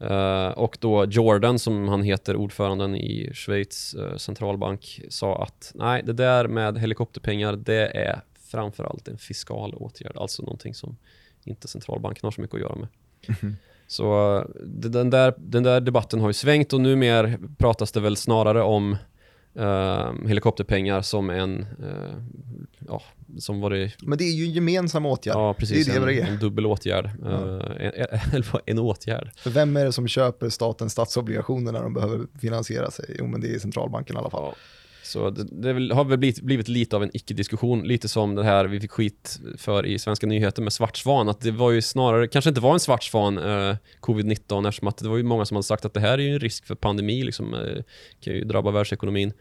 Eh, och då Jordan, som han heter, ordföranden i Schweiz eh, centralbank, sa att nej, det där med helikopterpengar, det är framförallt en fiskal åtgärd, alltså någonting som inte centralbanken har så mycket att göra med. Så eh, det- den där, den där debatten har ju svängt och numera pratas det väl snarare om eh, helikopterpengar som en, eh, ja, som var det,
Men det är ju en gemensam åtgärd.
ja precis,
det är det vad det är.
en, en dubbel åtgärd. Eh, en, en, en åtgärd.
För vem är det som köper statens statsobligationer när de behöver finansiera sig? Jo, men det är centralbanken i alla fall.
Ja. Så det, det väl, har väl blivit, blivit lite av en icke-diskussion, lite som det här vi fick skit för i Svenska nyheter med svart svan, att det var ju snarare, kanske inte var en svart svan, eh, covid-19, eftersom att det var ju många som hade sagt att det här är ju en risk för pandemi, liksom, eh, kan ju drabba världsekonomin.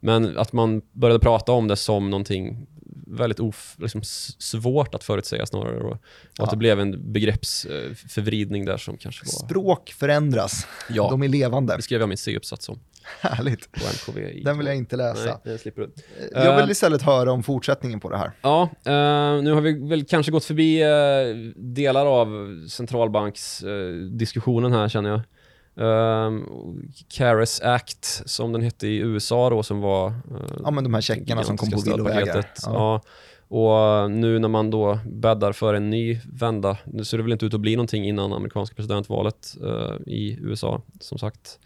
Men att man började prata om det som någonting väldigt of, liksom, svårt att förutsäga snarare, och, och
Ja.
att det blev en begreppsförvridning där som kanske var...
Språk förändras,
Ja,
de är levande.
det skrev jag min C-uppsats om
Härligt.
på
Den vill jag inte läsa.
Nej, det slipper du.
Jag vill
Eh,
istället höra om fortsättningen på det här.
Ja, eh, nu har vi väl kanske gått förbi eh, delar av centralbanksdiskussionen här känner jag. CARES Act som den hette i USA då som var...
Ja, men de här checkarna som kom på villovägar. Ja.
Ja. Och nu när man då bäddar för en ny vända, nu ser det väl inte ut att bli någonting innan amerikanska presidentvalet i USA, som sagt.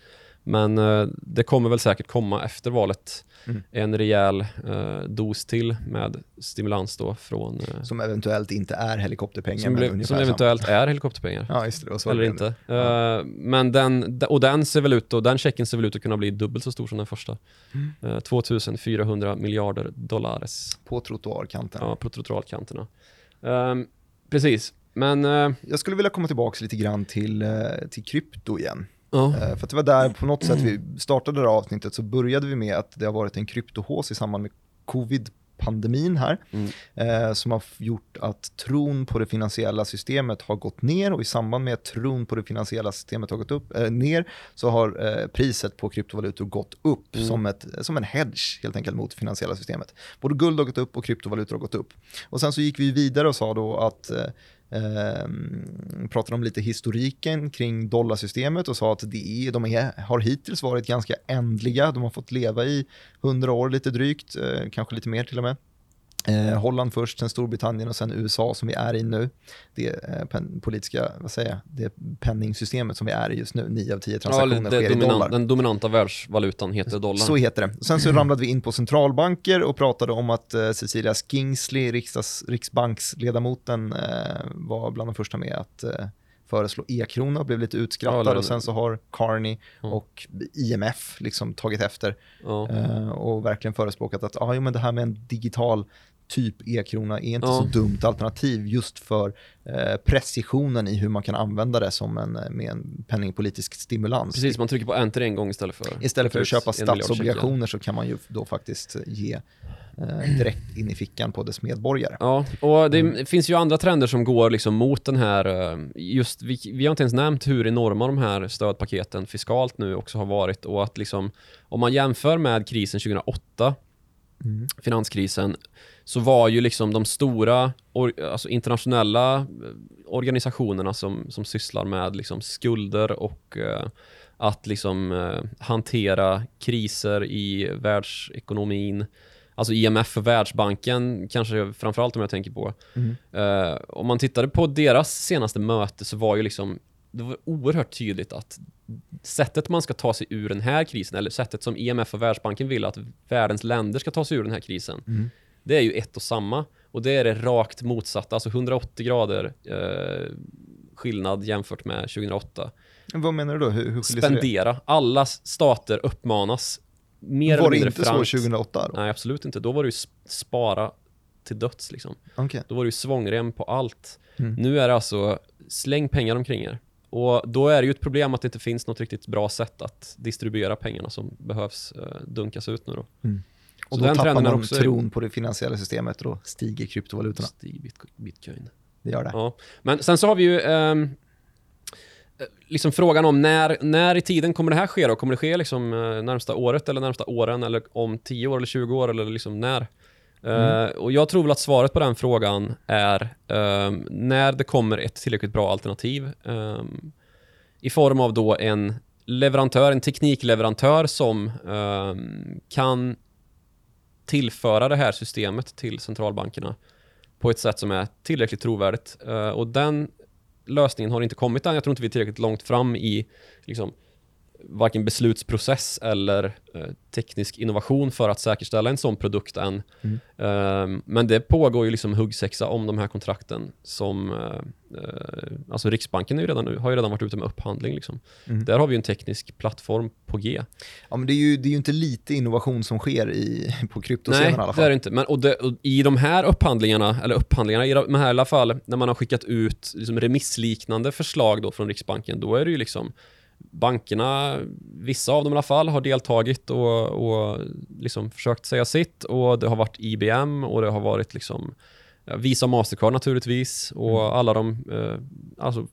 Men eh, det kommer väl säkert komma efter valet
Mm.
en rejäl eh, dos till med stimulans då från... Eh,
Som eventuellt inte är helikopterpengar,
som,
ungefär
som
samma.
eventuellt är helikopterpengar.
Ja, just det. så
eller
det
inte. Eh, men den, och den ser väl ut, och den checken ser väl ut att kunna bli dubbelt så stor som den första.
Mm.
Eh, 2400 miljarder dollares
På trottoarkanten.
ja, på trottoarkanterna. Ehm, precis, men eh,
Jag skulle vilja komma tillbaka lite grann till, eh, till krypto igen.
Ja.
Eh, För det var där på något sätt vi startade det här avsnittet så började vi med att det har varit en kryptohås i samband med covid-pandemin här.
Mm.
Eh, som har gjort att tron på det finansiella systemet har gått ner och i samband med att tron på det finansiella systemet har gått upp, eh, ner så har eh, priset på kryptovalutor gått upp
Mm.
som, ett, som en hedge helt enkelt mot det finansiella systemet. Både guld har gått upp och kryptovalutor har gått upp. Och sen så gick vi vidare och sa då att eh, pratade om lite historiken kring dollarsystemet och sa att det är, de är, har hittills varit ganska ändliga. De har fått leva i 100 år lite drygt, eh, kanske lite mer till och med. Eh, Holland först, sen Storbritannien och sen USA som vi är i nu. Det eh, politiska, vad säger jag, det penningsystemet som vi är i just nu. 9 av 10
Ja,
transaktioner
det
sker i dollar.
dominant, den dominanta världsvalutan heter dollar.
Så heter det. Sen så ramlade vi in på centralbanker och pratade om att eh, Cecilia Skingsley, riksdags, riksbanksledamoten, eh, var bland de första med att eh, föreslå e-krona blev lite utskrattad.
Ja,
och sen så har Carney
Ja.
och IMF liksom tagit efter eh, och verkligen förespråkat att ah, jo, men det här med en digital typ e-krona är inte
Ja.
så dumt alternativ just för eh, precisionen i hur man kan använda det som en, eh, med en penningpolitisk stimulans.
Precis, man trycker på enter en gång istället för...
Istället för att köpa statsobligationer så kan man ju då faktiskt ge eh, direkt in i fickan på dess medborgare.
Ja, och det
Mm.
finns ju andra trender som går liksom mot den här, eh, just, vi, vi har inte ens nämnt hur enorma de här stödpaketen fiskalt nu också har varit och att liksom, om man jämför med krisen 2008,
Mm.
finanskrisen, så var ju liksom de stora or, alltså internationella eh, organisationerna som, som sysslar med liksom skulder och eh, att liksom eh, hantera kriser i världsekonomin. Alltså IMF och Världsbanken, kanske framförallt om jag tänker på.
Mm.
Eh, om man tittade på deras senaste möte så var ju liksom det var oerhört tydligt att sättet man ska ta sig ur den här krisen, eller sättet som IMF och Världsbanken vill att världens länder ska ta sig ur den här krisen,
Mm.
Det är ju ett och samma. Och det är det rakt motsatta, alltså 180 grader eh, skillnad jämfört med 2008.
Vad menar du då? Hur, hur sig det?
Spendera. Alla stater uppmanas mer
Var det inte så
frankt.
2008? Då?
Nej, absolut inte. Då var det ju sp- spara till döds liksom.
Okej.
Då var det ju svångrem på allt.
Mm.
Nu är det alltså släng pengar omkring er. Och då är det ju ett problem att det inte finns något riktigt bra sätt att distribuera pengarna som behövs eh, dunkas ut nu då.
Och
Så
då
den
tappar man
också-
tron på det finansiella systemet och då stiger kryptovalutorna.
Stig bit- bitcoin.
Det gör det.
Ja. Men sen så har vi ju eh, liksom frågan om när, när i tiden kommer det här ske då? Kommer det ske liksom eh, närmsta året eller närmsta åren eller om 10 år eller 20 år eller liksom när? Eh, och jag tror väl att svaret på den frågan är ehm, när det kommer ett tillräckligt bra alternativ ehm, i form av då en leverantör, en teknikleverantör som ehm, kan tillföra det här systemet till centralbankerna på ett sätt som är tillräckligt trovärdigt. Eh, och den lösningen har inte kommit än. Jag tror inte vi är tillräckligt långt fram i liksom, varken beslutsprocess eller eh, teknisk innovation för att säkerställa en sån produkt än.
Mm.
Eh, men det pågår ju liksom huggsexa om de här kontrakten som eh, eh, alltså Riksbanken är ju redan nu, har ju redan varit ute med upphandling. Liksom.
Mm.
Där har vi ju en teknisk plattform på G.
Ja, men det är, ju, det är ju inte lite innovation som sker i, på kryptoscenen
Nej,
i alla
det
fall.
är det inte. Men, och, det, och I de här upphandlingarna, eller upphandlingarna, i de här i alla fall, när man har skickat ut liksom remissliknande förslag då från Riksbanken, då är det ju liksom bankerna, vissa av dem i alla fall, har deltagit och, och liksom försökt säga sitt och det har varit IBM och det har varit liksom Visa och Mastercard naturligtvis och
Mm.
alla de eh, alltså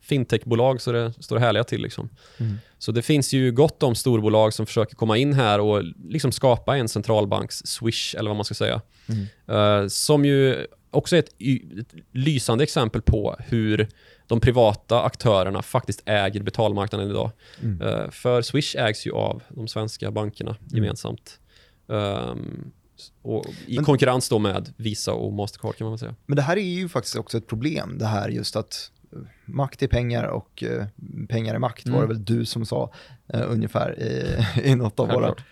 fintechbolag så det står härliga till. Liksom.
Mm.
Så det finns ju gott om storbolag som försöker komma in här och liksom skapa en centralbanks swish, eller vad man ska säga.
Mm.
Eh, som ju också är ett, ett lysande exempel på hur de privata aktörerna faktiskt äger betalmarknaden idag.
Mm.
Eh, för Swish ägs ju av de svenska bankerna gemensamt. Ehm, och I
Men-
konkurrens då med Visa och Mastercard kan man säga.
Men det här är ju faktiskt också ett problem, det här just att eh, makt är pengar och eh, pengar är makt, var det
Mm.
väl du som sa eh, ungefär i, i något av våra,
Självklart.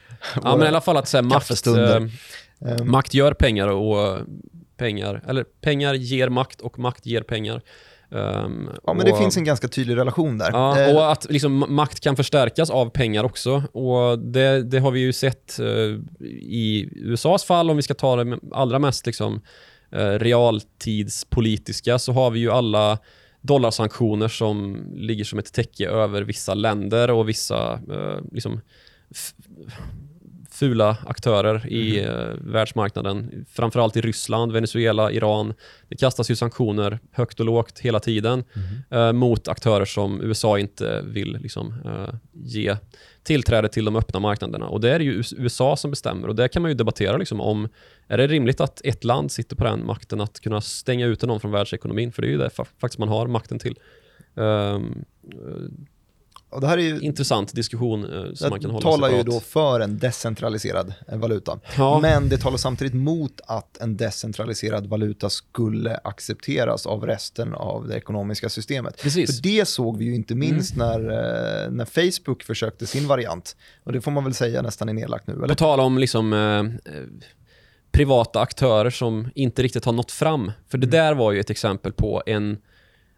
Ja, men i alla fall att säga makt,
Ehm,
makt gör pengar och pengar, eller pengar ger makt och makt ger pengar. Ehm,
Ja, men det
och-
finns en ganska tydlig relation där.
Ja,
Eh,
och att liksom, ma- makt kan förstärkas av pengar också. Och det, det har vi ju sett eh, i USAs fall, om vi ska ta det allra mest liksom, eh, realtidspolitiska, så har vi ju alla dollarsanktioner som ligger som ett täcke över vissa länder och vissa eh, liksom, fula aktörer i eh, världsmarknaden. Framförallt i Ryssland, Venezuela, Iran. Det kastas ju sanktioner högt och lågt hela tiden eh, mot aktörer som USA inte vill liksom, eh, ge tillträde till de öppna marknaderna. Och det är det ju US- USA som bestämmer och där kan man ju debattera liksom, om är det rimligt att ett land sitter på den makten att kunna stänga ute någon från världsekonomin? För det är ju det fa- faktiskt man har makten till. Ehm,
och det här är ju,
intressant diskussion eh, som man kan
det
hålla
talar ju
separat.
då för en decentraliserad eh, valuta.
Ja.
Men det talar samtidigt mot att en decentraliserad valuta skulle accepteras av resten av det ekonomiska systemet.
Precis.
För det såg vi ju inte minst när, eh, när Facebook försökte sin variant. Och det får man väl säga nästan är nedlagt nu,
På
eller?
tal om liksom, eh, eh, privata aktörer som inte riktigt har nått fram. För det där var ju ett exempel på en...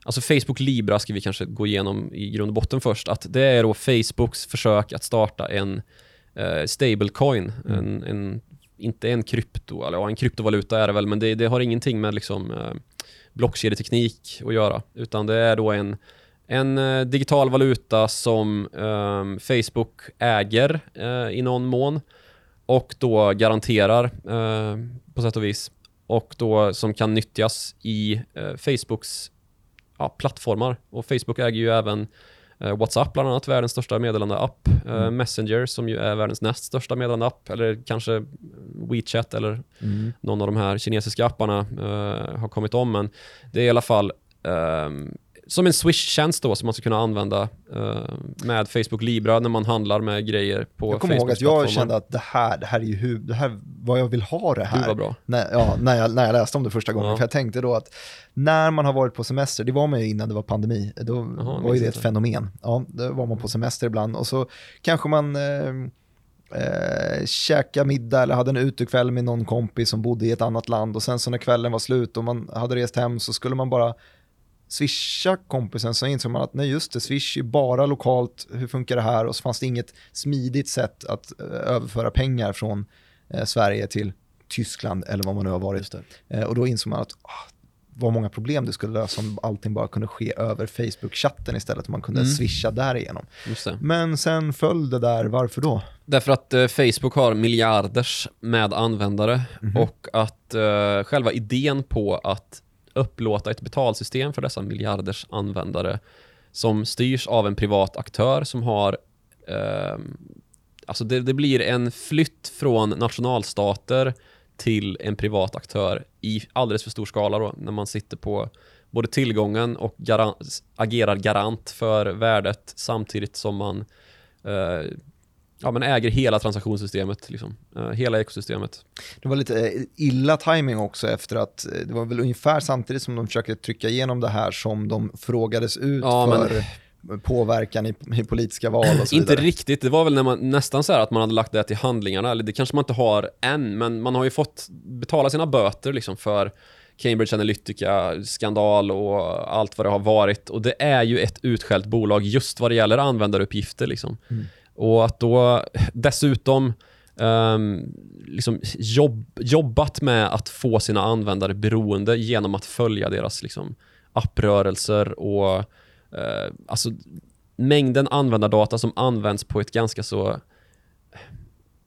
Alltså Facebook Libra ska vi kanske gå igenom i grund och botten först. Att det är då Facebooks försök att starta en eh, stablecoin. En, en, inte en krypto, eller ja, en kryptovaluta är det väl, men det, det har ingenting med liksom, eh, blockkedjeteknik att göra. Utan det är då en, en eh, digital valuta som eh, Facebook äger eh, i någon mån och då garanterar eh, på sätt och vis och då som kan nyttjas i eh, Facebooks ja, plattformar. Och Facebook äger ju även eh, WhatsApp bland annat, världens största meddelandeapp. Eh, Messenger som ju är världens näst största meddelandeapp, eller kanske WeChat eller
Mm.
någon av de här kinesiska apparna eh, har kommit om. Men det är i alla fall ehm, som en Swish-tjänst då som man ska kunna använda eh, med Facebook Libra när man handlar med grejer på
Jag kommer ihåg att jag kände att det här, det här är ju hur, det här, vad jag vill ha det här.
Gud vad bra.
När, ja, när, jag, när jag läste om det första gången.
Ja.
För jag tänkte då att när man har varit på semester, det var man ju innan det var pandemi, då
jag
var ju det ett fenomen. Ja, då var man på semester ibland och så kanske man eh, eh, käka middag eller hade en utekväll med någon kompis som bodde i ett annat land och sen så när kvällen var slut och man hade rest hem så skulle man bara swisha kompisen så insåg man att nej just det, swish är bara lokalt, hur funkar det här? Och så fanns det inget smidigt sätt att eh, överföra pengar från eh, Sverige till Tyskland eller vad man nu har varit. Eh, och då insåg man att ah, vad många problem det skulle lösa om allting bara kunde ske över Facebook-chatten istället, om man kunde
Mm.
swisha därigenom. Men sen föll det där, varför då?
Därför att eh, Facebook har miljarders med användare och att eh, själva idén på att upplåta ett betalsystem för dessa miljarders användare som styrs av en privat aktör som har eh, Alltså det, det blir en flytt från nationalstater till en privat aktör i alldeles för stor skala då, när man sitter på både tillgången och garan- agerar garant för värdet samtidigt som man eh, ja, men äger hela transaktionssystemet, liksom. Eh, hela ekosystemet.
Det var lite eh, illa timing också efter att eh, det var väl ungefär samtidigt som de försökte trycka igenom det här som de frågades ut
Ja,
för
men-
påverkan i, i politiska val och så
Inte
vidare.
riktigt, det var väl när man, nästan så här att man hade lagt det till handlingarna, eller det kanske man inte har än, men man har ju fått betala sina böter liksom för Cambridge Analytica-skandal och allt vad det har varit. Och det är ju ett utskällt bolag just vad det gäller användaruppgifter. Liksom.
Mm.
Och att då dessutom ehm, liksom jobb, jobbat med att få sina användare beroende genom att följa deras liksom, apprörelser och eh, alltså mängden användardata som används på ett ganska så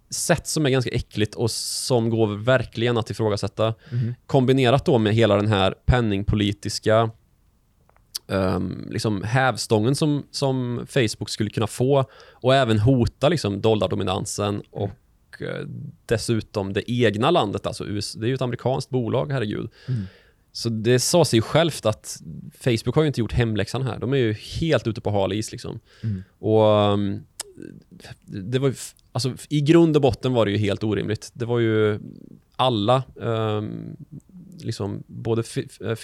sätt som är ganska äckligt och som går verkligen att ifrågasätta.
Mhm.
Kombinerat då med hela den här penningpolitiska um, liksom hävstången som, som Facebook skulle kunna få och även hota liksom dollardominansen och eh, dessutom det egna landet, alltså USA, det är ju ett amerikanskt bolag, herregud.
Mm.
Så det sa sig ju självt att Facebook har ju inte gjort hemläxan här. De är ju helt ute på hal is liksom.
Mm.
Och um, det var ju, alltså i grund och botten var det ju helt orimligt. Det var ju alla, um, liksom både fi, eh,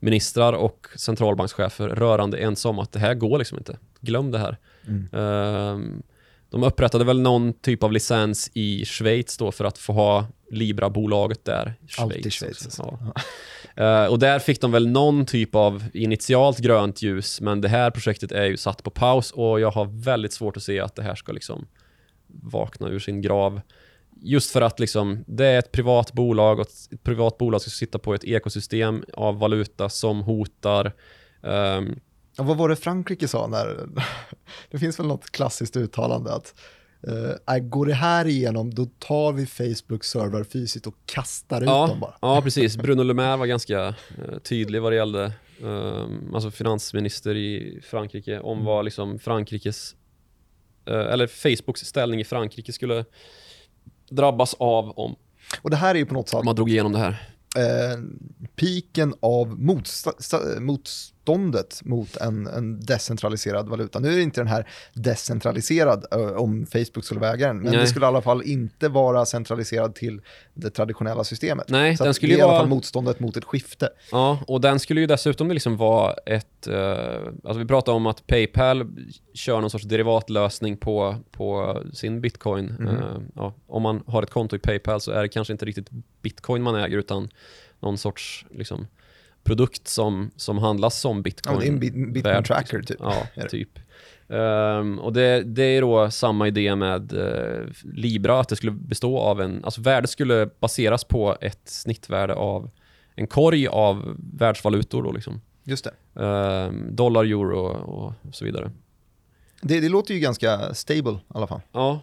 finansministrar och centralbankschefer rörande ense om att det här går liksom inte. Glöm det här.
Mm.
Ehm, de upprättade väl någon typ av licens i Schweiz då för att få ha Libra-bolaget där.
Alltid Schweiz, alltså.
Ja. Eh, och där fick de väl någon typ av initialt grönt ljus, men det här projektet är ju satt på paus och jag har väldigt svårt att se att det här ska liksom vakna ur sin grav. Just för att liksom, det är ett privat bolag och ett privat bolag ska sitta på ett ekosystem av valuta som hotar
Ja, vad var det Frankrike sa när, det finns väl något klassiskt uttalande att eh, går det här igenom då tar vi Facebook server fysiskt och kastar ut dem
Ja,
bara.
ja, precis. Bruno Le Maire var ganska eh, tydlig vad det gällde, um, alltså finansminister i Frankrike, om
Mm.
vad liksom Frankrikes, eh, eller Facebooks ställning i Frankrike skulle drabbas av om
Och det här är ju på något sätt
man drog igenom det här.
eh, piken av motsta- sta- motståndet mot en, en decentraliserad valuta. Nu är det inte den här decentraliserad om Facebook skulle väga den, men
Nej.
det skulle i alla fall inte vara centraliserad till det traditionella systemet.
Nej,
Så
den skulle
det är
ju
i alla
vara-
fall motståndet mot ett skifte.
Ja, och den skulle ju dessutom liksom vara ett... eh, alltså vi pratar om att Paypal kör någon sorts derivatlösning på, på sin bitcoin.
Mhm.
Eh, ja, om man har ett konto i Paypal så är det kanske inte riktigt bitcoin man äger utan någon sorts liksom, produkt som, som handlas som
Ja,
bitcoin.
det är en bit- bitcoin tracker typ.
Ja, typ. Ehm, och det, det är då samma idé med eh, Libra, att det skulle bestå av en, alltså värdet skulle baseras på ett snittvärde av en korg av världsvalutor då liksom.
Just det.
Ehm, dollar, euro och så vidare.
det. Det låter ju ganska stable i alla fall.
Ja,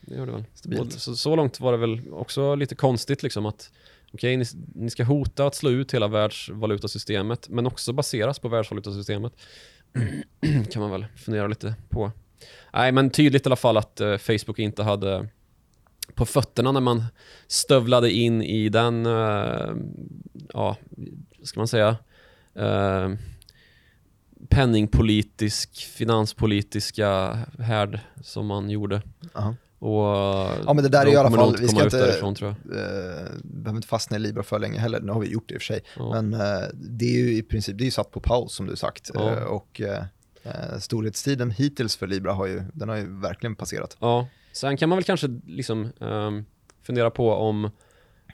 det gör det väl.
Stabilt.
Och så, så långt var det väl också lite konstigt liksom att okej, ni, ni ska hota att slå ut hela världsvalutasystemet, men också baseras på världsvalutasystemet. kan man väl fundera lite på. Nej, men tydligt i alla fall att uh, Facebook inte hade på fötterna när man stövlade in i den, uh, ja, vad ska man säga, uh, penningpolitisk, finanspolitiska härd som man gjorde.
Aha.
Och
Ja, men det där är i alla fall- vi ska inte-. Eh, behöver inte fastna i Libra för länge heller, nu har vi gjort det i och för sig.
Ja.
Men eh, det är ju i princip, det är satt på paus som du sagt.
Ja.
Eh, och eh, eh, storhetstiden hittills för Libra har ju, den har ju verkligen passerat.
Ja, sen kan man väl kanske liksom ehm, fundera på om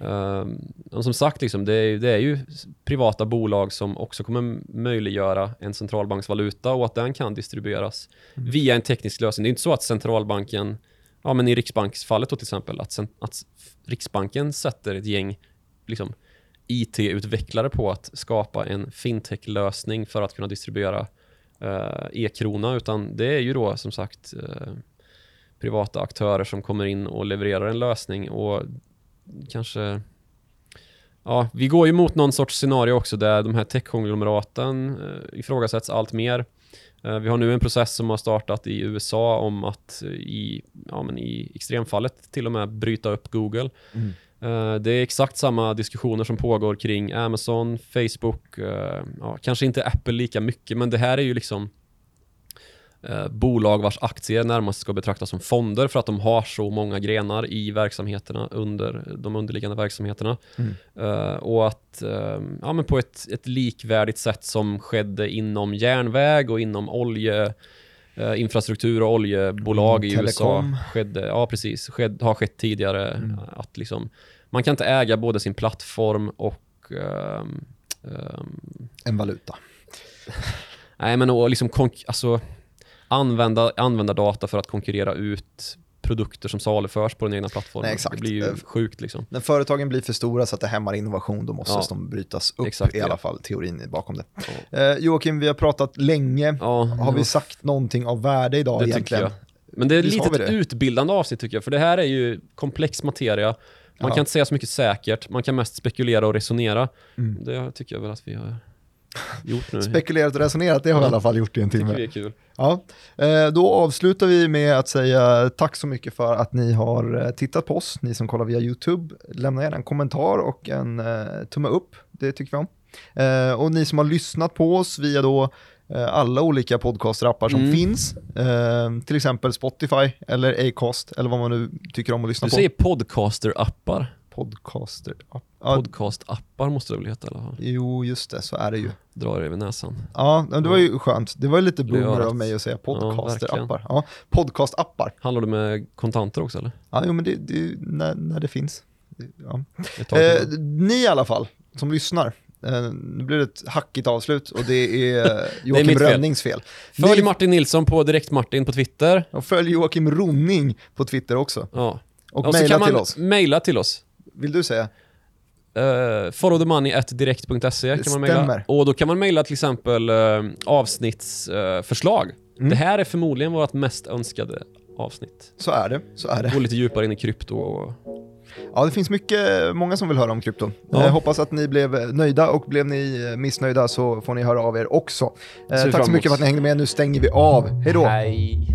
Um, som sagt, liksom, det, är, det är ju privata bolag som också kommer möjliggöra en centralbanksvaluta och att den kan distribueras
Mm.
via en teknisk lösning. Det är inte så att centralbanken, ja men i Riksbanksfallet då till exempel, att, sen, att Riksbanken sätter ett gäng liksom, IT-utvecklare på att skapa en fintech-lösning för att kunna distribuera eh, e-krona, utan det är ju då som sagt eh, privata aktörer som kommer in och levererar en lösning och kanske Ja, vi går ju mot någon sorts scenario också där de här techkonglomeraten eh, ifrågasätts allt mer. Eh, vi har nu en process som har startat i USA om att eh, i, ja, men i extremfallet till och med bryta upp Google.
Mm.
Eh, Det är exakt samma diskussioner som pågår kring Amazon, Facebook, ja, kanske inte Apple lika mycket, men det här är ju liksom bolag vars aktier närmast ska betraktas som fonder för att de har så många grenar i verksamheterna under de underliggande verksamheterna.
Mm.
Eh, och att eh, ja, men på ett, ett likvärdigt sätt som skedde inom järnväg och inom olje eh, infrastruktur och oljebolag
Mm,
i USA skedde, ja precis, sked, har skett tidigare.
Mm.
Att liksom, man kan inte äga både sin plattform och ehm, ehm,
En valuta.
Nej, men och liksom konk- alltså, använda, använda data för att konkurrera ut produkter som saluförs på den egna plattformen.
Nej.
Det blir ju
Eh,
sjukt liksom.
När företagen blir för stora så att det hämmar innovation, då måste
Ja.
de brytas upp
Exakt,
i alla
ja.
fall, teorin bakom det.
Ja,
Eh, Joakim, vi har pratat länge. Har vi sagt någonting av värde idag
det tycker
egentligen?
jag. Men det är
Visst
lite ett utbildande avsnitt tycker jag, för det här är ju komplex materia. Man kan inte säga så mycket säkert, man kan mest spekulera och resonera.
Mm.
Det tycker jag väl att vi har gjort nu.
Spekulerat och resonerat, det har vi i alla fall gjort i en timme.
vi är kul.
Ja, eh, då avslutar vi med att säga tack så mycket för att ni har eh, tittat på oss, ni som kollar via YouTube. Lämna gärna en kommentar och en eh, tumme upp, det tycker vi om. Och ni som har lyssnat på oss via då alla olika podcastrappar som
Mm.
finns, eh, till exempel Spotify eller Acast eller vad man nu tycker om att lyssna
Du
på.
säger podcaster-appar.
Podcaster. Ja, ja,
Podcast-appar måste det väl heta i alla fall.
jo, just det, så är det ju.
Drar över näsan.
Ja, men det var ju skönt. Det var ju lite
Det
boomer av mig att säga
Ja,
podcaster-appar. Ja, podcast-appar.
Handlar det med kontanter också eller?
Ja, jo, men det, det när, när det finns. Ja. Eh, ni i alla fall, som lyssnar, eh, nu blir det ett hackigt avslut och det är eh, Joakim
mitt fel.
Rönnings fel.
Följ Martin Nilsson på Direkt-Martin på Twitter.
och följ Joakim Ronning på Twitter också.
Ja.
Och
Och
mejla till oss.
mejla till oss.
Vill du säga?
Uh, followthemoney.direkt.se kan man mejla. Och då kan man mejla till exempel uh, avsnittsförslag.
Mm.
Det här är förmodligen vårt mest önskade avsnitt.
Så är det, så är det.
Gå lite djupare in i krypto och...
Ja, det finns mycket, många som vill höra om krypto.
Ja.
Eh, hoppas att ni blev nöjda och blev ni eh, missnöjda så får ni höra av er också. Eh, tack så mycket för att ni hängde med, nu stänger vi av. Hej då!
Hej.